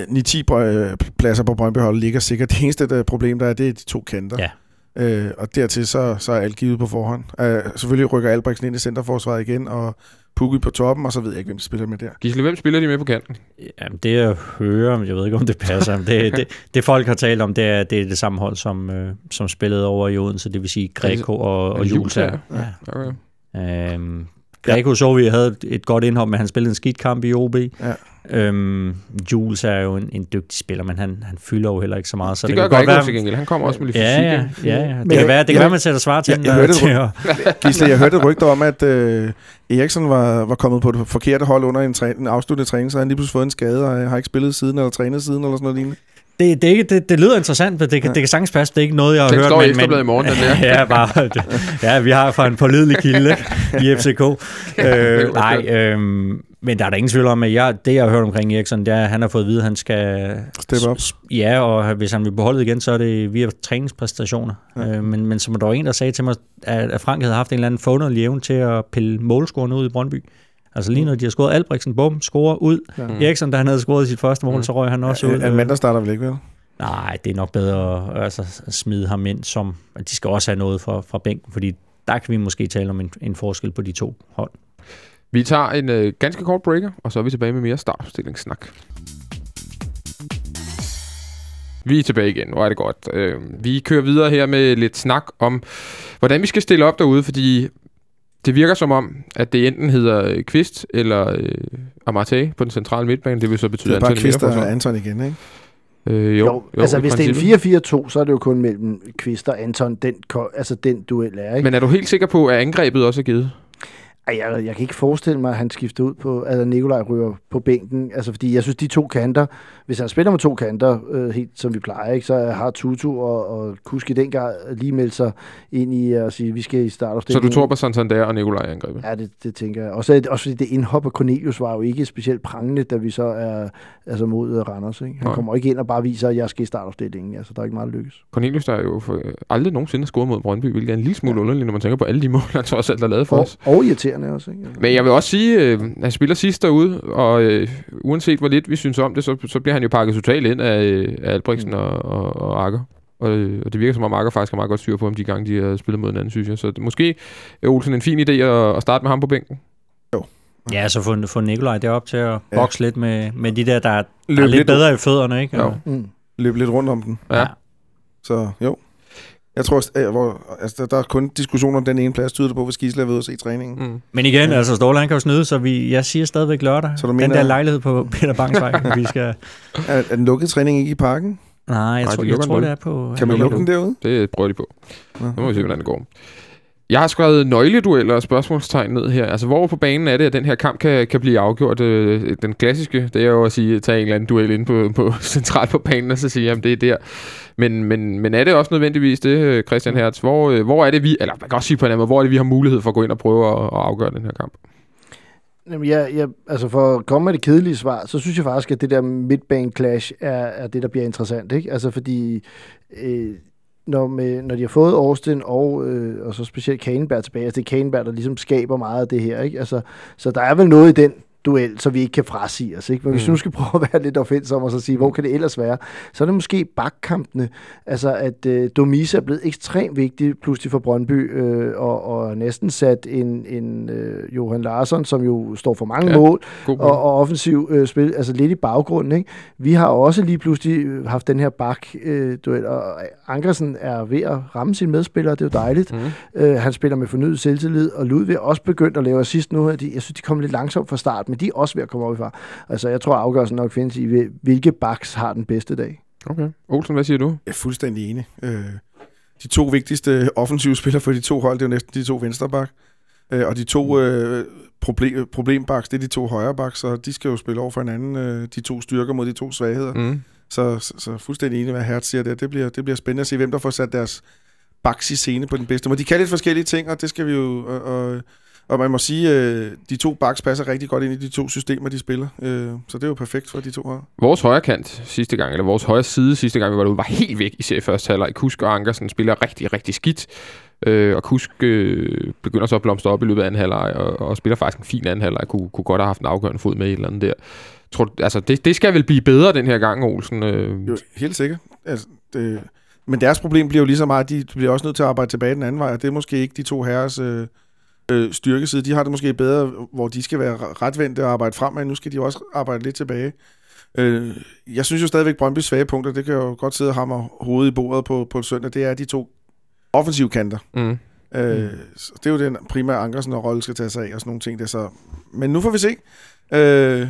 9-10 brø- øh, pladser på Brøndby hold ligger sikkert. Det eneste der problem, der er, det er de to kanter. Ja. Øh, og dertil så, så er alt givet på forhånd. Øh, selvfølgelig rykker Albrechtsen ind i centerforsvaret igen, og Pukki på toppen, og så ved jeg ikke, hvem de spiller med der. Gisle, hvem spiller de med på kanten? Jamen, det jeg hører, jeg ved ikke, om det passer, men det, det, det folk har talt om, det er det, er det samme hold, som, øh, som spillede over i Odense, det vil sige Greco og, er og det Jules. Jules, Ja. Okay. Øhm, Greco så vi havde et godt indhop, men han spillede en skidt kamp i OB. Ja. Øhm, Jules er jo en, en dygtig spiller, men han, han fylder jo heller ikke så meget. Så Det, det, det gør godt Greco være, til gengæld. Han kommer også med lidt Ja, fysik. ja, ja, ja. Det Men kan være, det kan jeg- være, man sætter svar til jeg- hørte det til at- Gisle, jeg hørte et rygte om, at øh, Eriksen var, var kommet på det forkerte hold under en, træ, en afsluttende træning, så han lige pludselig fået en skade, og har ikke spillet siden, eller trænet siden, eller sådan noget lignende. Det, det, ikke, det, det lyder interessant, men det, kan- det kan sagtens passe. Det er ikke noget, jeg har Den hørt. står i men, Ekstrabladet i morgen, den der. ja, bare, det, ja, vi har fra en pålidelig kilde i FCK. øh, nej, øhm, men der er der ingen tvivl om, at jeg, det, jeg har hørt omkring Eriksson, det er, at han har fået at vide, at han skal... Step up. Ja, og hvis han vil beholde igen, så er det via træningspræstationer. Ja. Øh, men, men som der var en, der sagde til mig, at, at Frank havde haft en eller anden forunderlig evne til at pille målscoren ud i Brøndby. Altså lige når de har scoret Albrechtsen, bum, scorer ud. Ja. Ja. Eriksson, da han havde scoret sit første mål, Mm. så røg han også ud. En mand, der starter vel ikke, vel? Nej, det er nok bedre at altså, smide ham ind, som at de skal også have noget fra, fra bænken, fordi der kan vi måske tale om en, en forskel på de to hold. Vi tager en øh, ganske kort breaker, og så er vi tilbage med mere startopstillingssnak. Vi er tilbage igen, hvor er det godt. Øh, vi kører videre her med lidt snak om, hvordan vi skal stille op derude, fordi det virker som om, at det enten hedder øh, Kvist eller øh, Amartey på den centrale midtbane. Det vil så betyde Det er bare Anton Kvist og. Anton igen, ikke? Øh, jo, Jo, jo, altså hvis det princippet. er en 4-4-2, så er det jo kun mellem Kvist og Anton, den, altså den duel er, ikke? Men er du helt sikker på, at angrebet også er givet? Ej, jeg, jeg kan ikke forestille mig, at han skifter ud på, altså Nikolaj ryger på bænken, altså fordi jeg synes, de to kanter, hvis han spiller med to kanter, øh, helt som vi plejer, ikke, så har Tutu og, og Kuski dengang lige meldt sig ind i at sige, vi skal i Så startopstillingen. du tror på Santander og Nikolaj angrebet? Ja, det, det tænker jeg. Også, også fordi det indhop af Cornelius var jo ikke specielt prangende, da vi så er altså mod øh, Randers. Ikke? Han Nej. kommer ikke ind og bare viser, at jeg skal i startopstillingen. Altså, der er ikke meget lykkes. Cornelius, der er jo for, aldrig nogensinde scoret mod Brøndby, hvilket er en lille smule underligt, når man tænker på alle de mål, han trods alt har lavet for Og, os. og irriterende. Irriterende også. Ikke? Men jeg vil også sige, øh, han spiller sidst derude, og øh, uanset hvor lidt vi synes om det, så, så bliver han jo pakket totalt ind af, øh, af Albrechtsen og, og, og Akker. Og, øh, og det virker som om Akker faktisk har meget godt styr på ham de gange, de har spillet mod hinanden, synes jeg. Så det, måske er Olsen en fin idé at, at starte med ham på bænken. Ja, så få, få Nikolaj derop til at Ja. bokse lidt med, med de der, der, er- der Løb er lidt lidt- bedre i fødderne, ikke? Jo. Mm. Løbe lidt rundt om den. Ja. Så jo. Jeg tror, at, hvor, altså, der, der er kun diskussioner om den ene plads, tyder det på, hvis Gisle er ved at se træningen. Mm. Men igen, Ja. altså Ståle, han kan jo snyde, så vi, jeg siger stadigvæk lørdag. Så du den mener- der lejlighed på Peter Bangsvej, vi skal... Er, er den lukket træning ikke i parken? Nej, jeg, Nej, tror, jeg tror, den det er på... Kan man lukke den derude? Det prøver de på. Nu må vi se, hvordan det går. Jeg har skrevet nøgledueller og spørgsmålstegn ned her. Altså, hvor på banen er det, at den her kamp kan, kan blive afgjort? Øh, Den klassiske, det er jo at sige, tage en eller anden duel ind på, på centralt på banen, og så sige, at det er der. Men, men, men er det også nødvendigvis det, øh, Christian Hertz? Hvor, øh, hvor er det vi, eller man kan også sige på en anden måde, hvor er det vi har mulighed for at gå ind og prøve at, at afgøre den her kamp? Jamen, jeg, jeg, altså for at komme med det kedelige svar, så synes jeg faktisk, at det der midtbane clash er, er det, der bliver interessant. Ikke? Altså fordi, øh, når, med, når de har fået Austin og, øh, og så specielt Kaneberg tilbage, altså det er Kaneberg, der ligesom skaber meget af det her. Ikke? Altså, så der er vel noget i den duel, så vi ikke kan frasige os. Ikke? Men hvis Mm. vi nu skal prøve at være lidt offensom og så sige, hvor kan det ellers være, så er det måske bakkampene. Altså at øh, Domise er blevet ekstremt vigtig pludselig for Brøndby, øh, og, og næsten sat en, en øh, Johan Larsson, som jo står for mange Ja. mål, og, og offensiv øh, spil, altså lidt i baggrunden. Ikke? Vi har også lige pludselig øh, haft den her bak-duel, og Ankersen er ved at ramme sine medspillere, det er jo dejligt. Mm. Øh, han spiller med fornyet selvtillid, og Ludvig er også begyndt at lave assist nu. Jeg synes, de kommer lidt langsomt fra start, men de er også ved at komme op i far. Altså, jeg tror, afgørelsen nok findes i, hvil- hvilke backs har den bedste dag. Okay. Olsen, hvad siger du? Jeg er fuldstændig enig. Øh, de to vigtigste offensive spillere for de to hold, det er jo næsten de to vensterbak. Øh, og de to øh, problem, problembaks, det er de to højrebaks, og de skal jo spille over for hinanden. Øh, de to styrker mod de to svagheder. Mm. Så, så, så fuldstændig enig, hvad Hertz siger der. Det bliver, det bliver spændende at se, hvem der får sat deres baks i scene på den bedste måde. De kan lidt forskellige ting, og det skal vi jo... Og, og, og man må sige, øh, de to baks passer rigtig godt ind i de to systemer, de spiller. Øh, så det er jo perfekt for de to hold. Vores højre kant sidste gang, eller vores højre side sidste gang, vi var derude, var helt væk i serie første halvleg. Kusk og Ankersen spiller rigtig, rigtig skidt. Øh, og Kusk øh, begynder så at blomstre op i løbet af anden halvleg, og, og spiller faktisk en fin anden halvleg. Kunne, kunne godt have haft en afgørende fod med et eller andet der. Tror, altså, det, det skal vel blive bedre den her gang, Olsen. Øh, Jo, helt sikkert. Altså, det, men deres problem bliver jo lige så meget, at de bliver også nødt til at arbejde tilbage den anden vej, og det er måske ikke de to herres øh, øh, styrkeside. De har det måske bedre, hvor de skal være retvendte og arbejde fremad. Nu skal de også arbejde lidt tilbage. Øh, jeg synes jo stadigvæk, Brøndby's svage punkter, det kan jeg jo godt sidde og hamre hovedet i bordet på, på søndag, det er de to offensive kanter. mm. Øh, så det er jo den primære Ankersen og Rolle skal tage sig af og sådan nogle ting. Der, så. Men nu får vi se. Øh,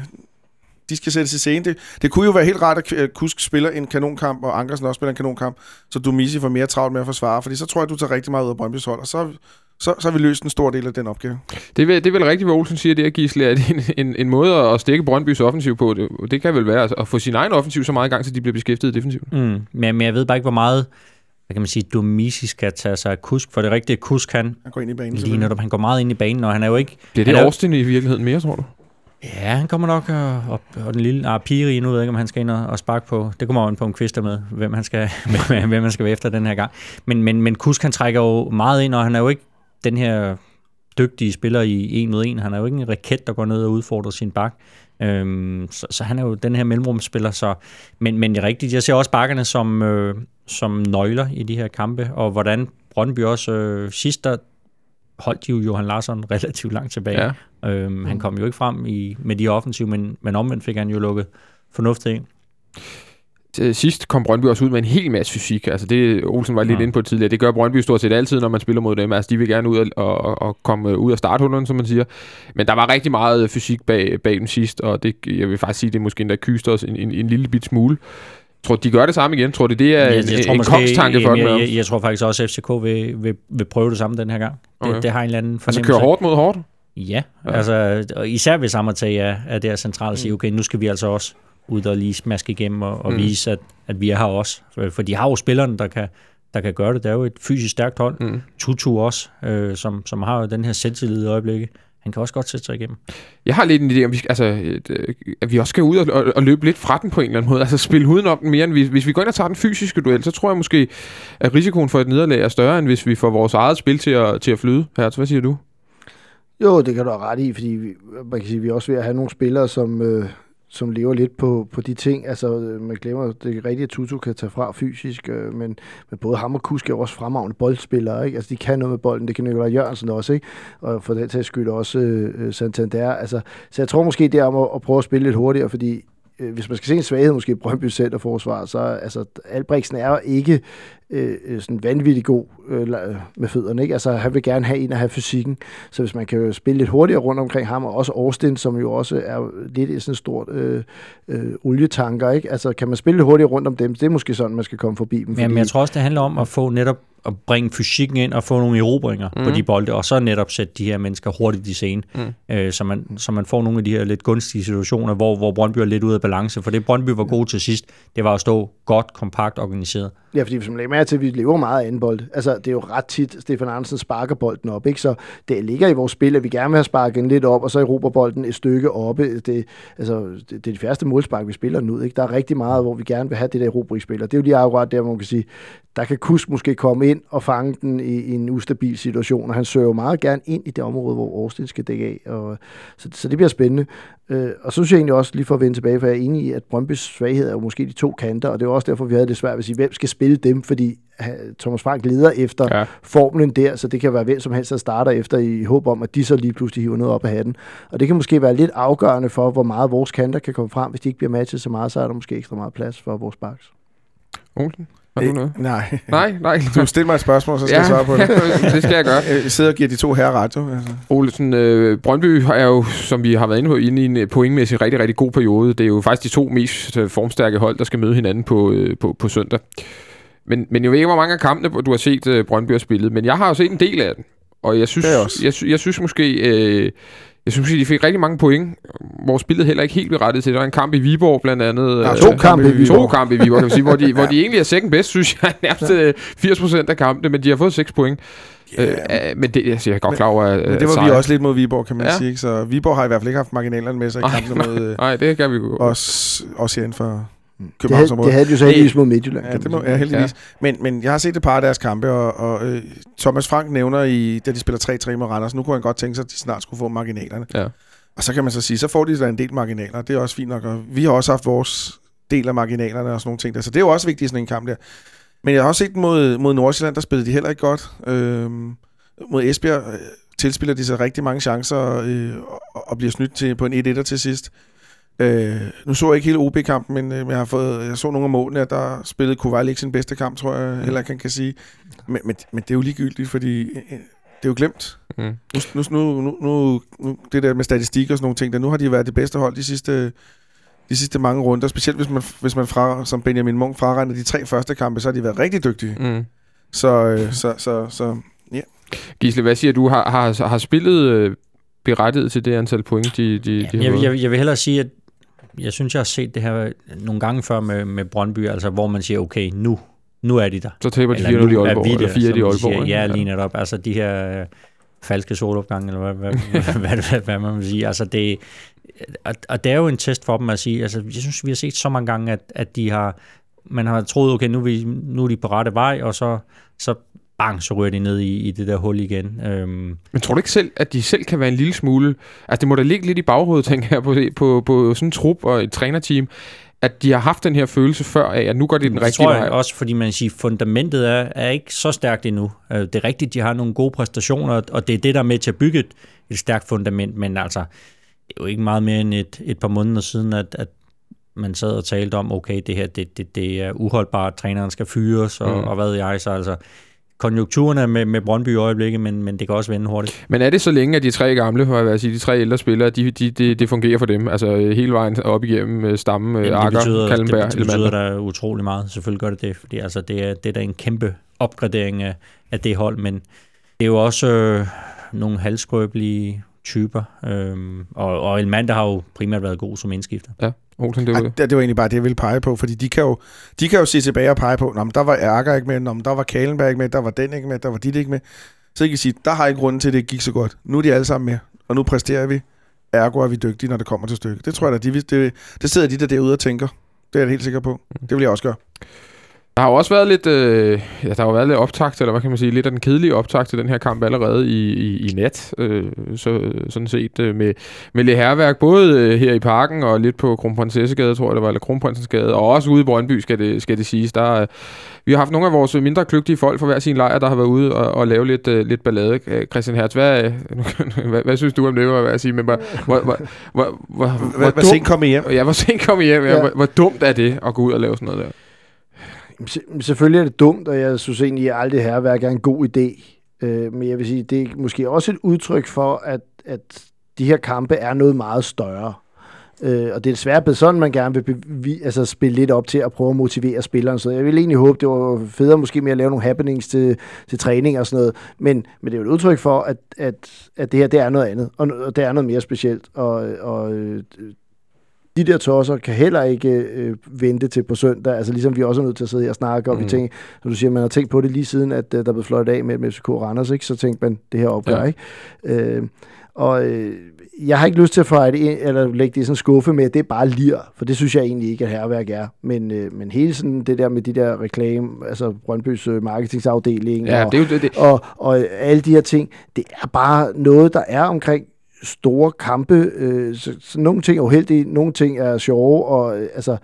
de skal sættes i scene. Det, det kunne jo være helt rart, at Kusk spiller en kanonkamp, og Ankersen også spiller en kanonkamp, så Dumisi får mere travlt med at forsvare, fordi så tror jeg, du tager rigtig meget ud af Brøndby's hold, og så, så, så har vi løst en stor del af den opgave. Det, er, vel- det er vel rigtigt, hvad Olsen siger, det er, Gisle, at en, en, en måde at stikke Brøndbys offensiv på, det, det kan vel være altså, at få sin egen offensiv så meget i gang, så de bliver beskæftiget defensivt. Mm. Men, men jeg ved bare ikke, hvor meget hvad kan man sige, Domisi skal tage sig af Kusk, for det rigtige Kusk, han Han går ind i banen. lige selvfølgelig. netop, han går meget ind i banen, og han er jo ikke... Bliver det er Austin i virkeligheden mere, tror du? Ja, han kommer nok øh, op, og den lille ah, Piri, nu ved jeg ikke, om han skal ind og, og sparke på. Det kommer an på en kvister med, hvem han skal, hvem han skal være efter den her gang. Men, men, men Kusk, han trækker jo meget ind, og han er jo ikke den her dygtige spiller i en mod en. Han er jo ikke en raket, der går ned og udfordrer sin bak. Øhm, så, så han er jo den her mellemrumspiller. Så, men, men det er rigtigt, jeg ser også bakkerne som, øh, som nøgler i de her kampe, og hvordan Brøndby også øh, sidst, der holdt de jo Johan Larsson relativt langt tilbage. Ja. Ja. Øhm, han kom jo ikke frem i, med de offensive, men, men omvendt fik han jo lukket fornuftigt ind. Til sidst kom Brøndby også ud med en hel masse fysik. Altså det, Olsen var lidt Ja. inde på tidligere. Det gør Brøndby stort set altid, når man spiller mod dem. Altså de vil gerne ud og, og, og komme ud af starthullerne, som man siger. Men der var rigtig meget fysik bag, bag dem sidst, og det, jeg vil faktisk sige, det er måske endda kyster os en, en, en lille bit smule. Tror de gør det samme igen? Tror du, det er en, en, en kongstanke for jeg, dem? jeg, jeg, jeg tror faktisk også, at FCK vil, vil, vil prøve det samme den her gang. Det, Okay. det har en eller anden Altså fornemmelse. køre hårdt mod hårdt? Ja, Ja. altså især hvis Amartey er, er der centralt og siger, okay, nu skal vi altså også ud og lige smaske igennem og, og Mm. vise, at, at vi er her også. For, de har jo spillerne, der kan, der kan gøre det. Det er jo et fysisk stærkt hold. Mm. Tutu også, øh, som, som har jo den her selvtillid i øjeblikket. Han kan også godt sætte sig igennem. Jeg har lidt en idé om, vi skal, altså, et, øh, at vi også skal ud og, og, og løbe lidt fra den på en eller anden måde. Altså spille udenom den mere, end vi, hvis vi går ind og tager den fysiske duel, så tror jeg måske, at risikoen for et nederlag er større, end hvis vi får vores eget spil til at, til at flyde. Hertz, hvad siger du? Jo, det kan du have ret i, fordi vi, man kan sige, vi er også ved at have nogle spillere, som, øh, som lever lidt på, på de ting. Altså, øh, man glemmer, det er rigtigt, at Tutu kan tage fra fysisk, øh, men, men både ham og Kusk er også fremragende boldspillere. Ikke? Altså, de kan noget med bolden. Det kan Nikolaj Jørgensen også, ikke? Og for den tages skyld også øh, øh, Santander. Altså, så jeg tror måske, det er om at, at prøve at spille lidt hurtigere, fordi øh, hvis man skal se en svaghed måske i Brøndby centerforsvar, så altså, Albrechtsen er jo ikke øh, øh, sådan vanvittig god øh, med fødderne. Ikke? Altså, han vil gerne have en at have fysikken, så hvis man kan spille lidt hurtigere rundt omkring ham, og også Austin, som jo også er lidt i sådan en stort øh, øh, olietanker, ikke? Altså, kan man spille lidt hurtigere rundt om dem, det er måske sådan, man skal komme forbi dem. Fordi... men jeg tror også, det handler om at få netop at bringe fysikken ind og få nogle erobringer mm. på de bolde, og så netop sætte de her mennesker hurtigt i scene, mm. øh, så, man, så man får nogle af de her lidt gunstige situationer, hvor, hvor Brøndby er lidt ude af balance, for det Brøndby var god til sidst, det var at stå godt, kompakt, organiseret. Ja, fordi hvis man lægger mærke til, at vi lever meget af anden bold. Altså, det er jo ret tit, Stefan Andersen sparker bolden op, ikke? Så det ligger i vores spil, at vi gerne vil have sparket lidt op, og så erobrer bolden et stykke oppe. Det, altså, det, det er de færreste målspark, vi spiller nu, ikke? Der er rigtig meget, hvor vi gerne vil have det der erobringsspil, og det er jo lige akkurat der, hvor man kan sige, der kan Kus måske komme ind og fange den i, i en ustabil situation, og han søger jo meget gerne ind i det område, hvor Austin skal dække af, og, så, så det bliver spændende. Øh, og så synes jeg egentlig også, lige for at vende tilbage, for jeg er enig i, at Brøndbys svaghed er jo måske de to kanter, og det er også derfor, vi havde det svært at sige, hvem skal spille dem, fordi Thomas Frank leder efter ja. formlen der, så det kan være hvem som helst, der starter efter i håb om, at de så lige pludselig hiver noget op af hatten. Og det kan måske være lidt afgørende for, hvor meget vores kanter kan komme frem. Hvis de ikke bliver matchet så meget, så er der måske ekstra meget plads for vores baks. Olsen? Har du noget? Nej. Nej, nej. Du stiller mig et spørgsmål, så skal ja, jeg svare på det. det skal jeg gøre. Jeg sidder og giver de to herrer ret, jo. Altså. Olsen, øh, Brøndby er jo, som vi har været inde på, inde i en pointmæssig rigtig, rigtig god periode. Det er jo faktisk de to mest øh, formstærke hold, der skal møde hinanden på, øh, på, på søndag. Men, men jeg ved ikke, hvor mange af kampene, du har set uh, Brøndby har spillet, men jeg har jo set en del af den. Og jeg synes, jeg, jeg, jeg synes måske, øh, jeg synes, de fik rigtig mange point, hvor spillet heller ikke helt blev rettet til. Der var en kamp i Viborg blandt andet. Ja, to øh, kampe i Viborg. To kampe i Viborg, kan man sige, hvor, de, ja. hvor de egentlig er second best, synes jeg, nærmest ja. 80% øh, af kampene, men de har fået 6 point. Yeah. Øh, men det altså, jeg er godt klar over, at, men det var sejr. vi også lidt mod Viborg, kan man ja. sige. Så Viborg har i hvert fald ikke haft marginalerne med sig i kampen mod... Nej, det kan vi gå. Også, også inden for det havde, det havde de jo så heldigvis mod Midtjylland. Ja, det må, ja, heldigvis. Ja. Men, men jeg har set et par af deres kampe, og, og øh, Thomas Frank nævner, i, da de spiller 3-3 med Randers, nu kunne han godt tænke sig, at de snart skulle få marginalerne. Ja. Og så kan man så sige, så får de en del marginaler. Det er også fint nok. Og vi har også haft vores del af marginalerne og sådan nogle ting der. Så det er jo også vigtigt i sådan en kamp der. Men jeg har også set mod, mod Nordsjælland, der spillede de heller ikke godt. Øhm, mod Esbjerg øh, tilspiller de sig rigtig mange chancer øh, og bliver snydt til, på en 1-1'er til sidst. Øh, nu så jeg ikke hele OB-kampen, men øh, jeg har fået, jeg så nogle af målene, at der spillede Koval ikke sin bedste kamp, tror jeg, heller kan, kan sige. Men, men, men det er jo ligegyldigt, fordi øh, det er jo glemt. Mm. Nu, nu, nu, nu, nu, det der med statistik og sådan nogle ting, der, nu har de været det bedste hold de sidste, de sidste mange runder, specielt hvis man, hvis man fra, som Benjamin Munk fraregner de tre første kampe, så har de været rigtig dygtige. Mm. Så, øh, så, så, så, ja. Yeah. Gisle, hvad siger du? Har, har, har spillet øh, berettiget til det antal point, de, de, de har jeg, jeg, jeg vil hellere sige, at jeg synes, jeg har set det her nogle gange før med, med Brøndby, altså hvor man siger, okay, nu, nu er de der. Så taber de 4 i Aalborg, eller 4 i Aalborg. Siger, ja, lige netop. Altså de her øh, falske solopgange, eller hvad, hvad, hvad, hvad, hvad man vil sige. Altså det, og, og det er jo en test for dem at sige, altså jeg synes, vi har set så mange gange, at, at de har, man har troet, okay, nu vi, nu er de på rette vej, og så, så bang, så ryger de ned i, i det der hul igen. Øhm. Men tror du ikke selv, at de selv kan være en lille smule... Altså, det må da ligge lidt i baghovedet, tænker jeg, på, på, på sådan en trup og et trænerteam, at de har haft den her følelse før af, at nu går det den rigtige vej. Det tror jeg også, fordi man siger, fundamentet er, er ikke så stærkt endnu. Øh, det er rigtigt, de har nogle gode præstationer, og det er det, der er med til at bygge et, et stærkt fundament, men altså, det er jo ikke meget mere end et, et par måneder siden, at, at man sad og talte om, okay, det her, det, det, det er uholdbart, træneren skal fyres, og, mm. og hvad jeg, så altså, konjunkturerne med, med Brøndby i øjeblikket, men, men det kan også vende hurtigt. Men er det så længe, at de tre gamle, for at sige, de tre ældre spillere, de, de, de, det fungerer for dem? Altså hele vejen op igennem øh, Stamme, Jamen, Akker, betyder, Kallenberg, Det, det betyder da utrolig meget. Selvfølgelig gør det det, fordi altså, det, er, det er da en kæmpe opgradering af, af det hold, men det er jo også øh, nogle halskrøbelige typer, øhm, og, og Elmander har jo primært været god som indskifter. Ja. Olsen, det, var... det, det var egentlig bare det, jeg ville pege på, fordi de kan jo, de kan jo se tilbage og pege på, Nå, der var Ærger ikke med, Nå, der var Kalenberg ikke med, der var den ikke med, der var dit ikke med. Så kan sige, der har ikke grunden til, at det gik så godt. Nu er de alle sammen med, og nu præsterer vi. Ergo er vi dygtige, når det kommer til stykket. Det tror jeg da, de, det, det sidder de der derude og tænker. Det er jeg helt sikker på. Det vil jeg også gøre. Der har jo også været lidt, øh, ja, der har jo været lidt optakt, eller hvad kan man sige, lidt af den kedelige optakt til den her kamp allerede i, i, i nat, øh, så, sådan set, øh, med, med lidt herværk, både øh, her i parken og lidt på Kronprinsessegade, tror jeg det var, eller Kronprinsensgade, og også ude i Brøndby, skal det, skal det siges. Der, øh, vi har haft nogle af vores mindre kløgtige folk fra hver sin lejr, der har været ude og, og lave lidt, øh, lidt ballade. Øh, Christian Hertz, hvad, hvad, hvad, synes du om det, var jeg sige, men hvor, hvor, hvor, hvor, hvor, Hvor, hvor sent kom I hjem? Ja, hvor sent kom I hjem? Ja. Ja. Hvor, hvor dumt er det at gå ud og lave sådan noget der? Selvfølgelig er det dumt, og jeg synes egentlig, at alt det her er en god idé. Øh, men jeg vil sige, det er måske også et udtryk for, at, at de her kampe er noget meget større. Øh, og det er desværre blevet sådan, man gerne vil bevi- altså spille lidt op til at prøve at motivere spilleren. Så jeg vil egentlig håbe, det var federe måske med at lave nogle happenings til, til træning og sådan noget. Men, men det er jo et udtryk for, at, at, at det her det er noget andet, og, og det er noget mere specielt. Og, og øh, de der tosser kan heller ikke øh, vente til på søndag. Altså ligesom vi også er nødt til at sidde her og snakke, og mm. vi Mm. tænker, som du siger, man har tænkt på det lige siden, at øh, der blev fløjtet af med, med FCK og Randers, ikke? så tænkte man, det her opgør, Ja. ikke? Øh, og øh, jeg har ikke lyst til at fejre det ind, eller lægge det i sådan en skuffe med, at det er bare lir, for det synes jeg egentlig ikke, at herværk er. Men, øh, men hele sådan det der med de der reklame, altså Brøndbys øh, marketingsafdeling, Ja, og, det er jo det. det. og, og alle de her ting, det er bare noget, der er omkring store kampe. Øh, så, så nogle ting er uheldige, nogle ting er sjove, og, øh, altså,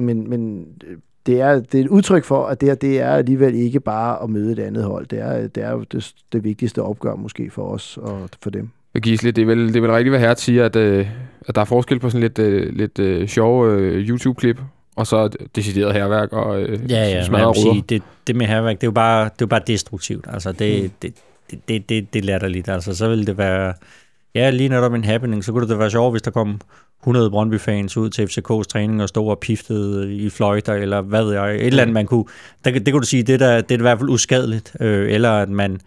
men, men øh, det er, det er et udtryk for, at det, her, det er alligevel ikke bare at møde et andet hold. Det er, det er jo det, det vigtigste opgør måske for os og for dem. Gisle, det er vel, det er vel rigtigt, hvad Hertz siger, at, øh, at der er forskel på sådan lidt, øh, lidt øh, sjove øh, YouTube-klip, og så decideret herværk og øh, Ja, ja, ruder. sige, det, det med herværk, det er jo bare, det er jo bare destruktivt. Altså, det, mm. det, det, det, det, det er latterligt. Altså, så vil det være... Ja, lige netop en happening, så kunne det da være sjovt, hvis der kom 100 Brøndby-fans ud til FCK's træning og stod og piftede i fløjter, eller hvad ved jeg. Et eller andet, man kunne... Der, det kunne du sige, det, der, det er i hvert fald uskadeligt. Øh, eller at man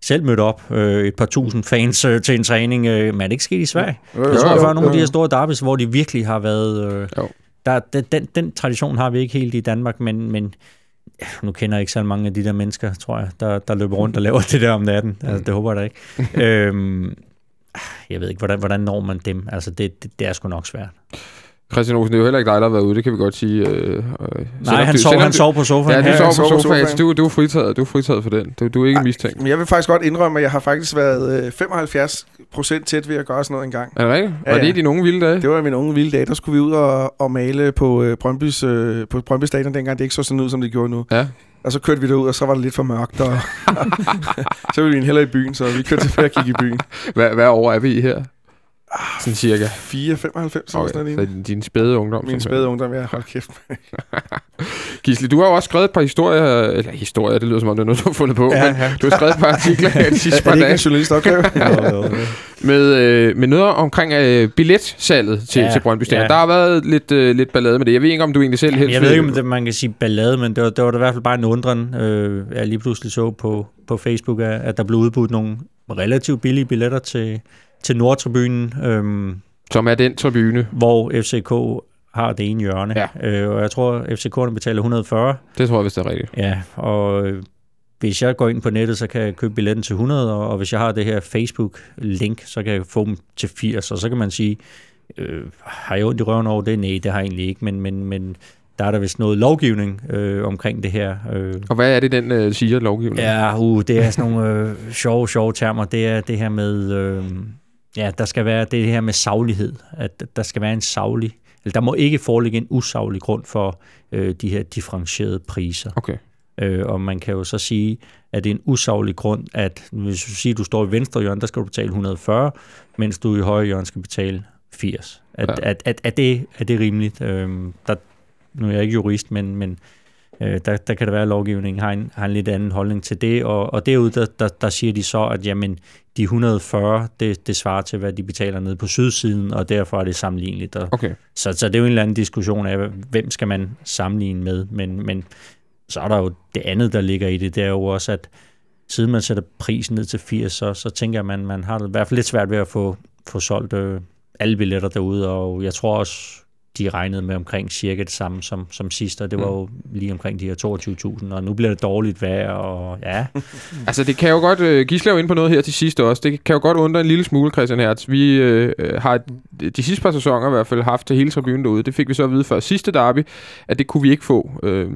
selv mødte op, øh, et par tusind fans øh, til en træning, øh, men er det ikke sket i Sverige? Jo, Jeg tror, jo, der var nogle af de jo. her store derbys, hvor de virkelig har været... Øh, Jo. der, den, den, tradition har vi ikke helt i Danmark, men, men nu kender jeg ikke så mange af de der mennesker, tror jeg, der, der løber rundt og laver det der om natten. Altså, det håber jeg da ikke. øhm, jeg ved ikke, hvordan, hvordan når man dem? Altså, det, det, det er sgu nok svært. Christian Olsen, det er jo heller ikke dig, der har været ude, det kan vi godt sige. Øh, øh, Nej, han sov, han sov på sofaen. Ja, du Ja, sover på sofaen. sofaen. Du, du, er fritaget, du er fritaget for den. Du, du er ikke mistænkt. Men jeg vil faktisk godt indrømme, at jeg har faktisk været øh, 75 procent tæt ved at gøre sådan noget engang. Er det rigtigt? Ja, Var det ja. i dine unge vilde dage? Det var i mine unge vilde dage. Der skulle vi ud og, og male på øh, Brøndbys, øh, på Brøndby Stadion dengang. Det ikke så sådan ud, som det gjorde nu. Ja. Og så kørte vi derud, og så var det lidt for mørkt. Og så ville vi hellere i byen, så vi kørte tilbage og gik i byen. Hvad, hvad år er vi i her? Sådan cirka. 4, 95 eller sådan Okay, noget. så din, spæde ungdom. Min spæde ungdom, jeg hold kæft. Gisle, du har jo også skrevet et par historier, eller historier, det lyder som om det er noget, du har fundet på, Ja, men ja. du har skrevet et par artikler her de sidste par er det ikke dage en journalistopgave? Med, øh, med noget omkring øh, billetsalget til, ja, Ja, til Brøndby Stadion. ja. Der har været lidt, øh, lidt ballade med det. Jeg ved ikke, om du egentlig selv helst Jeg ved ikke, om det, man kan sige ballade, men det var, det var da i hvert fald bare en undren, øh, jeg lige pludselig så på, på Facebook, at, at der blev udbudt nogle relativt billige billetter til, til Nordtribunen, øh, Som er den tribune. hvor FCK har det ene hjørne. Ja. Øh, og jeg tror, FCK'erne betaler 140. Det tror jeg, hvis det er rigtigt. Ja, og øh, hvis jeg går ind på nettet, så kan jeg købe billetten til 100, og, hvis jeg har det her Facebook-link, så kan jeg få dem til 80, og så kan man sige, øh, har jeg ondt i røven over det? Nej, det har jeg egentlig ikke, men, men, men der er der vist noget lovgivning øh, omkring det her. Øh, Og hvad er det, den øh, siger, lovgivningen? Ja, uh, det er sådan nogle øh, sjove, sjove termer. Det er det her med, øh, ja, der skal være det her med saglighed. At der skal være en saglig, eller der må ikke foreligge en usaglig grund for øh, de her differentierede priser. Okay. Øh, og man kan jo så sige, at det er en usaglig grund, at hvis du siger, at du står i venstre hjørne, der skal du betale 140, mens du i højre hjørne skal betale 80. At, Ja. at, at, at det, er det rimeligt? Øh, der, nu er jeg ikke jurist, men, men øh, der, der kan det være, at lovgivningen har en, har en lidt anden holdning til det, og, og derude, der, der, der siger de så, at jamen, de 140, det, det svarer til, hvad de betaler nede på sydsiden, og derfor er det sammenligneligt. Og, Okay. så, så det er jo en eller anden diskussion af, hvem skal man sammenligne med, men, men så er der jo det andet, der ligger i det, det er jo også, at siden man sætter prisen ned til 80, så, så tænker jeg, at man, man har det i hvert fald lidt svært ved at få, få solgt øh, alle billetter derude, og jeg tror også, de regnede med omkring cirka det samme som, som sidst, og det var jo lige omkring de her 22.000, og nu bliver det dårligt vejr, og ja. Altså, det kan jo godt... Øh, Gisle er jo inde på noget her til sidst også. Det kan jo godt undre en lille smule, Christian Hertz. Vi øh, har de sidste par sæsoner i hvert fald haft til hele tribunen derude. Det fik vi så at vide før sidste derby, at det kunne vi ikke få. Øh,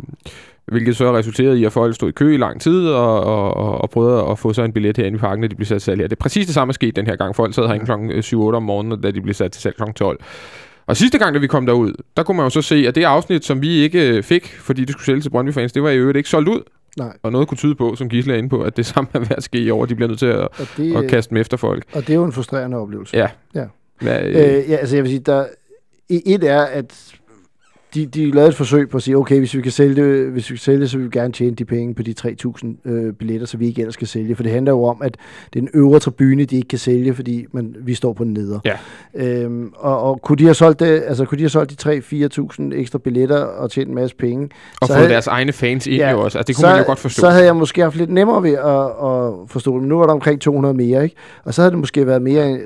hvilket så resulterede i, at folk stod i kø i lang tid og, og, og, og prøvede at få sig en billet herinde i parken, når de blev sat til salg her. Det er præcis det samme, der skete den her gang. Folk sad herinde kl. 7-8 om morgenen, da de blev sat til salg kl. 12. Og sidste gang, da vi kom derud, der kunne man jo så se, at det afsnit, som vi ikke øh, fik, fordi det skulle sælges til Brøndby fans, det var i øvrigt ikke solgt ud. Nej. Og noget kunne tyde på, som Gisle er inde på, at det samme er ved at ske i år. De bliver nødt til at, Og det, at kaste dem efter folk. og det er jo en frustrerende oplevelse. Ja. Ja. Hvad, øh, Øh, ja, altså jeg vil sige, der, et er, at de, de lavede et forsøg på at sige, okay, hvis vi kan sælge det, hvis vi kan sælge det, så vil vi gerne tjene de penge på de 3.000 øh, billetter, så vi ikke ellers skal sælge. For det handler jo om, at det er en øvre tribune, de ikke kan sælge, fordi man, vi står på den neder. Ja. Øhm, og, og kunne de have solgt det, altså kunne de have solgt de 3-4.000 ekstra billetter og tjent en masse penge, og så få havde- deres egne fans ind Ja, jo også. Altså, det kunne så, man jo godt forstå. Så havde jeg måske haft lidt nemmere ved at, at forstå det. Men nu var der omkring 200 mere, ikke? Og så havde det måske været mere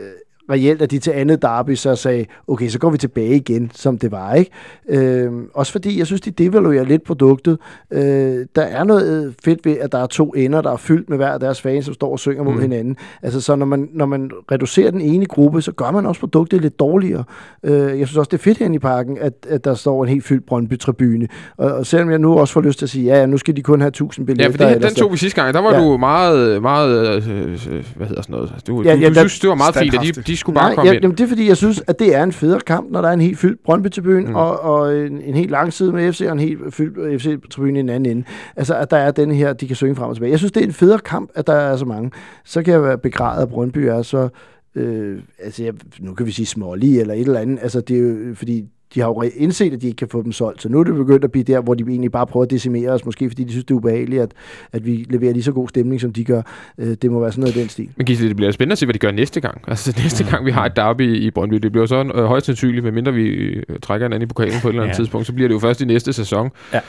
reelt, at de til andet derby så sagde, okay, så går vi tilbage igen, som det var, ikke? Øhm, også fordi, jeg synes, de devaluerer lidt produktet. Øh, der er noget fedt ved, at der er to ender, der er fyldt med hver deres fans, som står og synger mod Mm. hinanden. Altså, så når man, når man reducerer den ene gruppe, så gør man også produktet lidt dårligere. Øh, jeg synes også, det er fedt herinde i parken, at, at der står en helt fyldt Brøndby-tribune. Og, og selvom jeg nu også får lyst til at sige, ja, ja nu skal de kun have 1000 billetter. Ja, for det, ellers den tog vi sidste gang. Der var Ja. du meget, meget, øh, øh, hvad hedder sådan noget? Du, Ja, du, ja, du der- synes, det var meget fint, at de, de skulle bare Nej, komme ja, ind. jamen, det er fordi, jeg synes, at det er en federe kamp, når der er en helt fyldt Brøndby-tribune, Mm. mm. og, og en, en helt lang side med FC, og en helt fyldt FC-tribune i den anden ende. Altså, at der er den her, de kan synge frem og tilbage. Jeg synes, det er en federe kamp, at der er så mange. Så kan jeg være begrædet, at Brøndby er så... Øh, altså, jeg, nu kan vi sige smålige eller et eller andet. Altså, det er jo, fordi de har jo re- indset, at de ikke kan få dem solgt. Så nu er det begyndt at blive der, hvor de egentlig bare prøver at decimere os, måske fordi de synes, det er ubehageligt, at, at vi leverer lige så god stemning, som de gør. Øh, det må være sådan noget i den stil. Men Gisle, det bliver spændende at se, hvad de gør næste gang. Altså næste gang, vi har et derby i Brøndby, det bliver så øh, højst sandsynligt, medmindre vi øh, trækker en anden i pokalen på et eller andet Ja. tidspunkt, så bliver det jo først i næste sæson. Ja.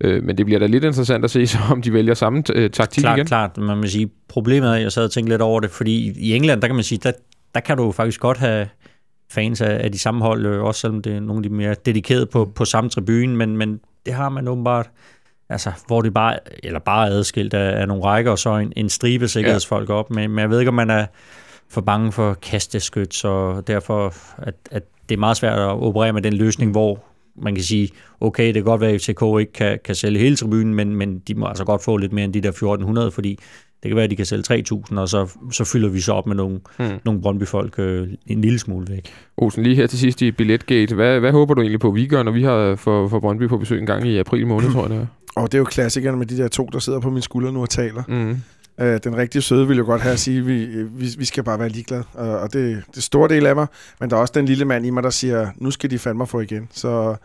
Øh, men det bliver da lidt interessant at se, så om de vælger samme øh, taktik klart, igen. klart. Man må sige, problemet er, jeg sad og tænkte lidt over det, fordi i England, der kan man sige, der, der kan du jo faktisk godt have fans af, af de samme hold, øh, også selvom det er nogle af de mere dedikerede på, på samme tribune, men, men det har man åbenbart, altså, hvor det bare, eller bare er adskilt af, af nogle rækker, og så en, en stribe sikkerhedsfolk op, men, men jeg ved ikke, om man er for bange for kasteskyt, og derfor, at, at det er meget svært at operere med den løsning, hvor man kan sige, okay, det kan godt være, at FCK ikke kan, kan sælge hele tribunen, men, men de må altså godt få lidt mere end de der 1400, fordi det kan være, at de kan sælge 3.000, og så, så fylder vi så op med nogle, Hmm. nogle Brøndby-folk øh, en lille smule væk. Olsen, lige her til sidst i Billetgate. Hvad, hvad håber du egentlig på, vi gør, når vi har for, for Brøndby på besøg en gang i april måned, tror jeg det er? Og det er jo klassikerne med de der to, der sidder på min skulder nu og taler. Mm. Øh, den rigtige søde vil jo godt have at sige, at vi, vi, vi skal bare være ligeglade. Og, og det, det store del af mig, men der er også den lille mand i mig, der siger, nu skal de fandme få igen. Så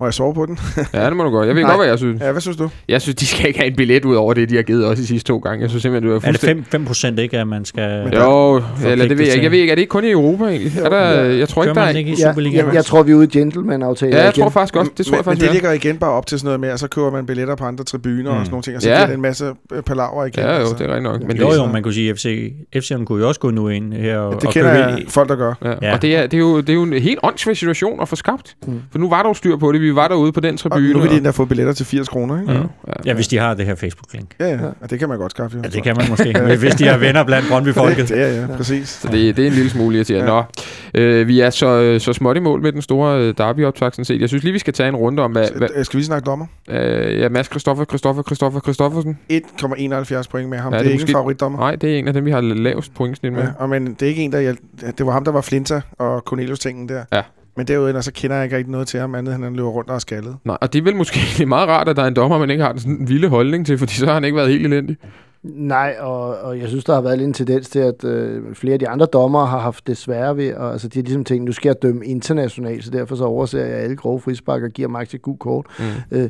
må jeg sove på den? Ja, det må du godt. Jeg ved Nej. godt, hvad jeg synes. ja, hvad synes du? Jeg synes, de skal ikke have en billet ud over det, de har givet os de sidste to gange. Jeg synes simpelthen, det var Er det fuldstændig... 5, 5 procent ikke, at man skal... Jo, eller det ved jeg ikke. Jeg ved ikke, er det ikke kun i Europa egentlig? Er der, jeg tror Kører ikke, der er... ikke i Ja, jeg, jeg tror, vi er ude i gentleman-aftale. Ja, jeg tror faktisk også, det tror jeg men, faktisk, men det er. ligger igen bare op til sådan noget med, at så køber man billetter på andre tribuner Mm. og sådan nogle ting, og så Ja. ja. giver det en masse øh, palaver igen. Ja, jo, altså. det er rigtigt nok. Men Jo, jo, man kunne sige, at FC, FC'erne kunne jo også gå nu ind her og, Ja, det kender jeg folk, der gør. Ja. Ja. Og det er, det, er jo, det er jo en helt åndssvær situation at få skabt. Mm. For nu var der jo styr på det. Vi var derude på den Og tribune. nu vil de og- endda få billetter til 80 kroner, ikke? Ja, Ja, ja. Ja, hvis de har det her Facebook-link. ja, ja. Og det kan man godt skaffe. Jo. Ja, det kan man måske, hvis de har venner blandt Brøndby-folket. Er ja, præcis. Så det, det er en lille smule irriterende. Ja. Nå, øh, vi er så, så småt i mål med den store øh, derby-optag, sådan set. Jeg synes lige, vi skal tage en runde om, hvad... hvad Så, skal vi snakke dommer? øh, ja, Mads Christoffer, Christoffer, Christoffer, Christoffersen. 1,71 point med ham. Ja, Ja, det det, er er ikke måske- en favoritdommer. Nej, det er en af dem, vi har lavest pointsnit med. Ja, og men det er ikke en, der... hjælp- Det var ham, der var Flinta og Cornelius-tingen der. Ja. Men derudover så kender jeg ikke rigtig noget til ham, andet end han løber rundt og er skaldet. Nej, og det er vel måske egentlig meget rart, at der er en dommer, man ikke har sådan en vilde holdning til, fordi så har han ikke været helt elendig. Nej, og, og jeg synes, der har været lidt en tendens til, at øh, flere af de andre dommere har haft det svære ved, og, altså de har ligesom tænkt, nu skal jeg dømme internationalt, så derfor så overser jeg alle grove frispark og giver Max et gult kort. Mm. Øh,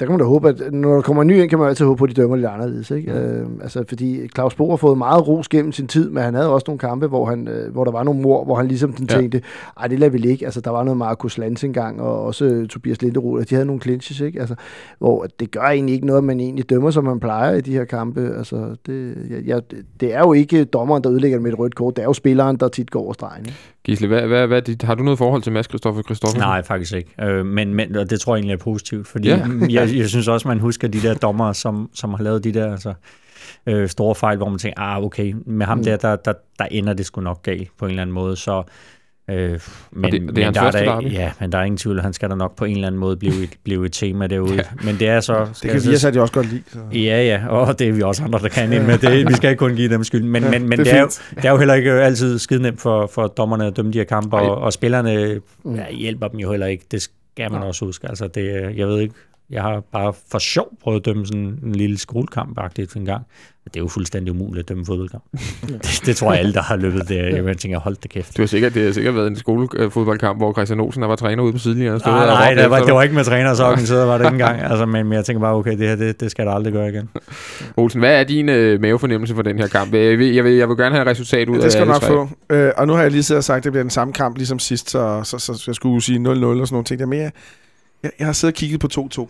der kan man da håbe, at når der kommer en ny ind, kan man altid håbe på, at de dømmer lidt anderledes. Ikke? Øh, altså, fordi Claus Bo har fået meget ros gennem sin tid, men han havde også nogle kampe, hvor, han, øh, hvor der var nogle mor, hvor han ligesom den Ja. tænkte, ej, det lader vi ligge. Altså, der var noget Markus Lanz engang, og også øh, Tobias Linderoth, og de havde nogle clinches, ikke? Altså, hvor det gør egentlig ikke noget, at man egentlig dømmer, som man plejer i de her kampe. Altså, det, ja, ja, det er jo ikke dommeren, der ødelægger det med et rødt kort, det er jo spilleren, der tit går over stregen. Ikke? Gisle, hvad, hvad, hvad, dit, har du noget forhold til Mads Christoffer Christoffer? Nej, faktisk ikke. Øh, men, men og det tror jeg egentlig er positivt, fordi Ja. jeg, jeg synes også, man husker de der dommer, som, som har lavet de der altså, øh, store fejl, hvor man tænker, ah, okay, med ham Mm. der, der, der, der ender det sgu nok galt på en eller anden måde, så... Øh, men, det- det er hans der første der, derby? Ja, men der er ingen tvivl, han skal da nok på en eller anden måde blive et, blive et tema derude. Ja. Ja. Men det er så... Det kan vi altså også godt lide. Så. Ja, ja, og det er vi også andre, der kan ind med det. Vi skal ikke kun give dem skyld. Men, Ja, men, men det det, er det, er jo, det er jo heller ikke altid skide nemt for, for dommerne at dømme de her kampe, og, og spillerne Mm. ja, hjælper dem jo heller ikke. Det skal man Nej. også huske. Altså, det, er- jeg ved ikke, jeg har bare for sjov prøvet at dømme sådan en lille skolekamp-agtigt en gang. Det er jo fuldstændig umuligt at dømme fodboldkamp. det, det, tror jeg alle, der har løbet der. Jeg tænker, hold da kæft. Du har sikkert, det har sikkert været en skolefodboldkamp, hvor Christian Olsen der var træner ude på sidelinjen og stod Nej, og nej, råbte det var, det var ikke med træner, så organiseret var det ikke engang. Altså, men, men jeg tænker bare, okay, det her, det, det skal der aldrig gøre igen. Olsen, hvad er din øh, mavefornemmelse for den her kamp? Jeg vil, jeg vil, jeg vil gerne have et resultat ud Ja, af det skal du alle nok få. Øh, og nu har jeg lige siddet og sagt, at det bliver den samme kamp ligesom sidst, så, så, så, så jeg skulle sige 0-0 og sådan nogle ting. Der. Men jeg, jeg, jeg har siddet og kigget på 2-2.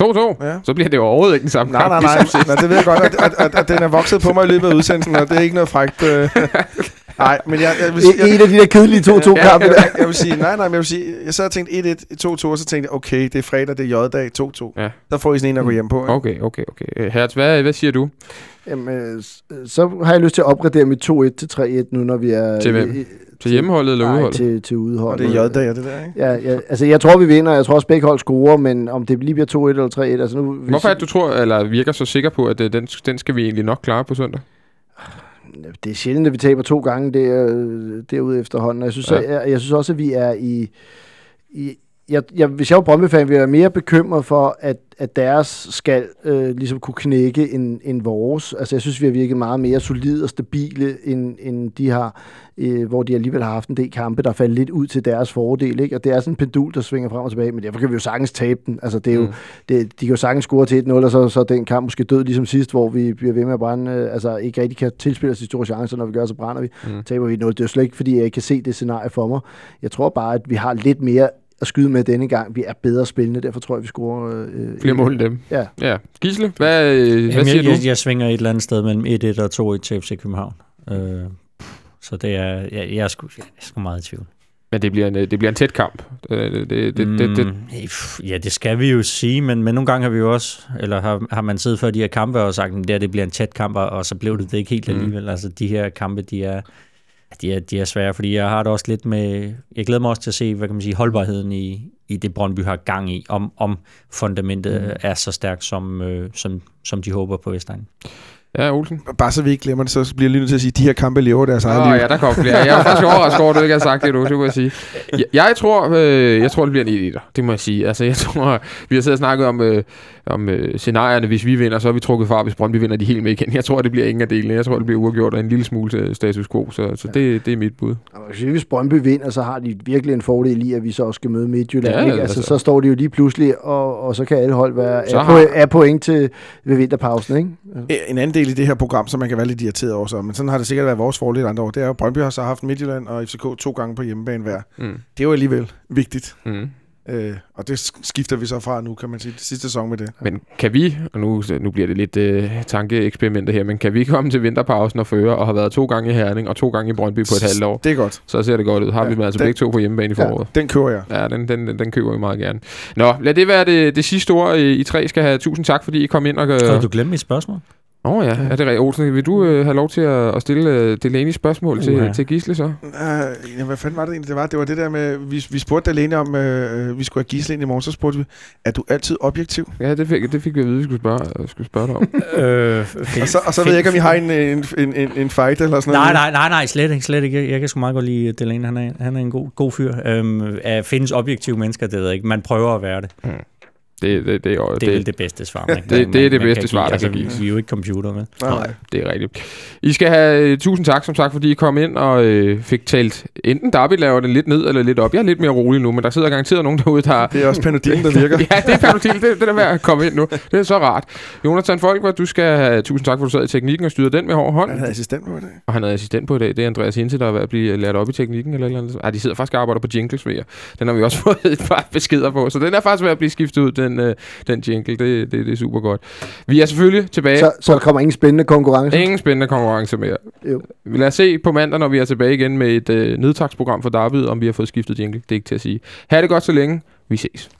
2-2? Ja. Så bliver det jo overhovedet ikke den samme Nej, kamp. nej, nej. ligesom nej det ved jeg godt, at, at, at, at den er vokset på mig i løbet af udsendelsen, og det er ikke noget frækt. Øh. Nej, men jeg, jeg, vil sige, En af de der kedelige 2-2 Ja, kampe jeg, der. jeg, jeg vil sige, nej, nej, men jeg vil sige, jeg sad og tænkte 1-1, 2-2, og så tænkte jeg, okay, det er fredag, det er J-dag, 2-2. Ja. Så får I sådan en at gå hjem på. Ikke? Okay, okay, okay. Øh, Hertz, hvad, hvad siger du? Jamen, øh, s- så har jeg lyst til at opgradere mit 2-1 til 3-1 nu, når vi er... Til hvem? Til hjemmeholdet eller Nej, udholdet? til, til Og udholdet. det er J-dag, og det der, ikke? Ja, ja, altså jeg tror, vi vinder. Jeg tror også, begge hold scorer, men om det lige bliver 2-1 eller 3-1... Altså nu, hvis- Hvorfor er det, du tror, eller virker så sikker på, at øh, den, den skal vi egentlig nok klare på søndag? Det er sjældent, at vi taber to gange der, øh, derude efterhånden. Jeg synes, ja. jeg, jeg synes også, at vi er i... i jeg, jeg, hvis jeg var Brøndby-fan, ville jeg være mere bekymret for, at, at deres skal øh, ligesom kunne knække end, end vores. Altså, jeg synes, vi har virket meget mere solide og stabile, end, end de har, øh, hvor de alligevel har haft en del kampe, der faldt lidt ud til deres fordel. Ikke? Og det er sådan en pendul, der svinger frem og tilbage, men derfor kan vi jo sagtens tabe den. Altså, det er jo, Mm. det, de kan jo sagtens score til 1-0, og så, så er den kamp måske død, ligesom sidst, hvor vi bliver ved med at brænde, øh, altså ikke rigtig kan tilspille os de store chancer, når vi gør, så brænder vi. Mm. Mm. Taber vi 1-0. Det er jo slet ikke, fordi jeg ikke kan se det scenarie for mig. Jeg tror bare, at vi har lidt mere at skyde med denne gang. Vi er bedre spillende, derfor tror jeg, vi scorer... Øh, Flere mål end dem. Ja. Ja. Gisle, hvad, øh, hvad Jamen, siger jeg, du? jeg, jeg svinger et eller andet sted mellem 1-1 og 2-1 til FC København. Øh, så det er, jeg, jeg, er sgu, jeg er sgu meget i tvivl. Men det bliver en, øh, det bliver en tæt kamp. Det, det, det, det, det, det, Mm, pff, Ja, det skal vi jo sige, men, men nogle gange har vi jo også, eller har, har man siddet før de her kampe og sagt, at det, her, det bliver en tæt kamp, og så blev det det ikke helt Mm. alligevel. Altså, de her kampe, de er, de er, de er svære, fordi jeg har det også lidt med, jeg glæder mig også til at se, hvad kan man sige, holdbarheden i, i det Brøndby har gang i, om, om fundamentet mm. er så stærkt, som, øh, som, som de håber på Vestegnen. ja, Olsen. Bare så vi ikke glemmer det, så bliver jeg lige nødt til at sige, at de her kampe lever deres eget liv. ja, der kom flere. Jeg er faktisk overrasket over, at du ikke har sagt det nu, det må jeg sige. Jeg, jeg, tror, øh, jeg tror, det bliver en 1 det må jeg sige. Altså, jeg tror, vi har siddet og snakket om, øh, om øh, scenarierne. Hvis vi vinder, så er vi trukket fra. Hvis Brøndby vinder, de helt med igen. Jeg tror, det bliver ingen af delene. Jeg tror, det bliver uafgjort og en lille smule til status quo. Så, så det, det er mit bud. Og hvis- Brøndby vinder, så har de virkelig en fordel i, at vi så også skal møde Midtjylland. Ja, Ja, ikke? Altså, altså. så står de jo lige pludselig, og, og så kan alle hold være Så af, har- på, af point til ved vinterpausen. Ikke? En anden del i det her program, som man kan være lidt irriteret over, så, men sådan har det sikkert været vores fordel andre år, det er jo, at Brøndby har så haft Midtjylland og FCK to gange på hjemmebane hver. Mm. Det er jo alligevel vigtigt, Mm. Øh, og det sk- skifter vi så fra nu, kan man sige, sidste sæson med det. Men kan vi, og nu, nu bliver det lidt øh, tankeeksperimenter her, men kan vi komme til vinterpausen og føre, og have været to gange i Herning og to gange i Brøndby på et halvt år, Det er godt. så ser det godt ud. Har Ja, vi dem altså den- begge to på hjemmebane i foråret. Den kører jeg. Ja, den, den, den, den køber vi meget gerne. Nå, lad det være det, det sidste ord. I, I tre skal have tusind tak, fordi I kom ind og... Kan Åh du glemme mit spørgsmål? Oh, ja, er det rigtigt? Olsen, vil du øh, have lov til at, at stille øh, Delaney spørgsmål til, Uha. til Gisle så? Uh, ja, hvad fanden var det egentlig, det var? Det var det der med, vi, vi spurgte alene om, uh, vi skulle have Gisle ind i morgen, så spurgte vi, er du altid objektiv? Ja, det fik, det fik vi at vide, vi skulle spørge, øh, skulle spørge dig om. øh, Og så, og så ved jeg ikke, om I har en, en, en, en, en fight eller sådan Nej, noget. nej, nej, nej, slet ikke, slet ikke. Jeg, jeg kan sgu meget godt lide Delaney. Han er, han er en god, god fyr. Øhm, at findes objektive mennesker, det ved jeg ikke. Man prøver at være det. Det, det, det, er jo- Det er vel det bedste svar. Man, det er man- det man bedste svar, der altså, kan vi, gives. vi er jo ikke computer, med. Nej, Nej, det er rigtigt. I skal have øh, tusind tak, som sagt, fordi I kom ind og øh, fik talt enten Darby laver den lidt ned eller lidt op. Jeg er lidt mere rolig nu, men der sidder garanteret nogen derude, der... Det er også Panodil, der virker. ja, det er Panodil. Det, det er med at komme ind nu. Det er så rart. Jonathan Folkvart, du skal have tusind tak, for at du sad i teknikken og styrede den med hård hånd. Han havde assistent på i dag. Og han er assistent på i dag. Det er Andreas Hinte, der er ved at blive lært op i teknikken eller eller andet. Ej, de sidder faktisk og arbejder på jingles ved jer. Den har vi også fået et par beskeder på. Så den er faktisk ved at blive skiftet ud, den den, øh, den jingle. Det, det, det er super godt. Vi er selvfølgelig tilbage. Så, så der kommer ingen spændende konkurrence. Ingen spændende konkurrence mere. Jo. Lad os se på mandag, når vi er tilbage igen med et øh, nedtagsprogram for Darby, om vi har fået skiftet jingle. Det er ikke til at sige. Ha' det godt så længe. Vi ses.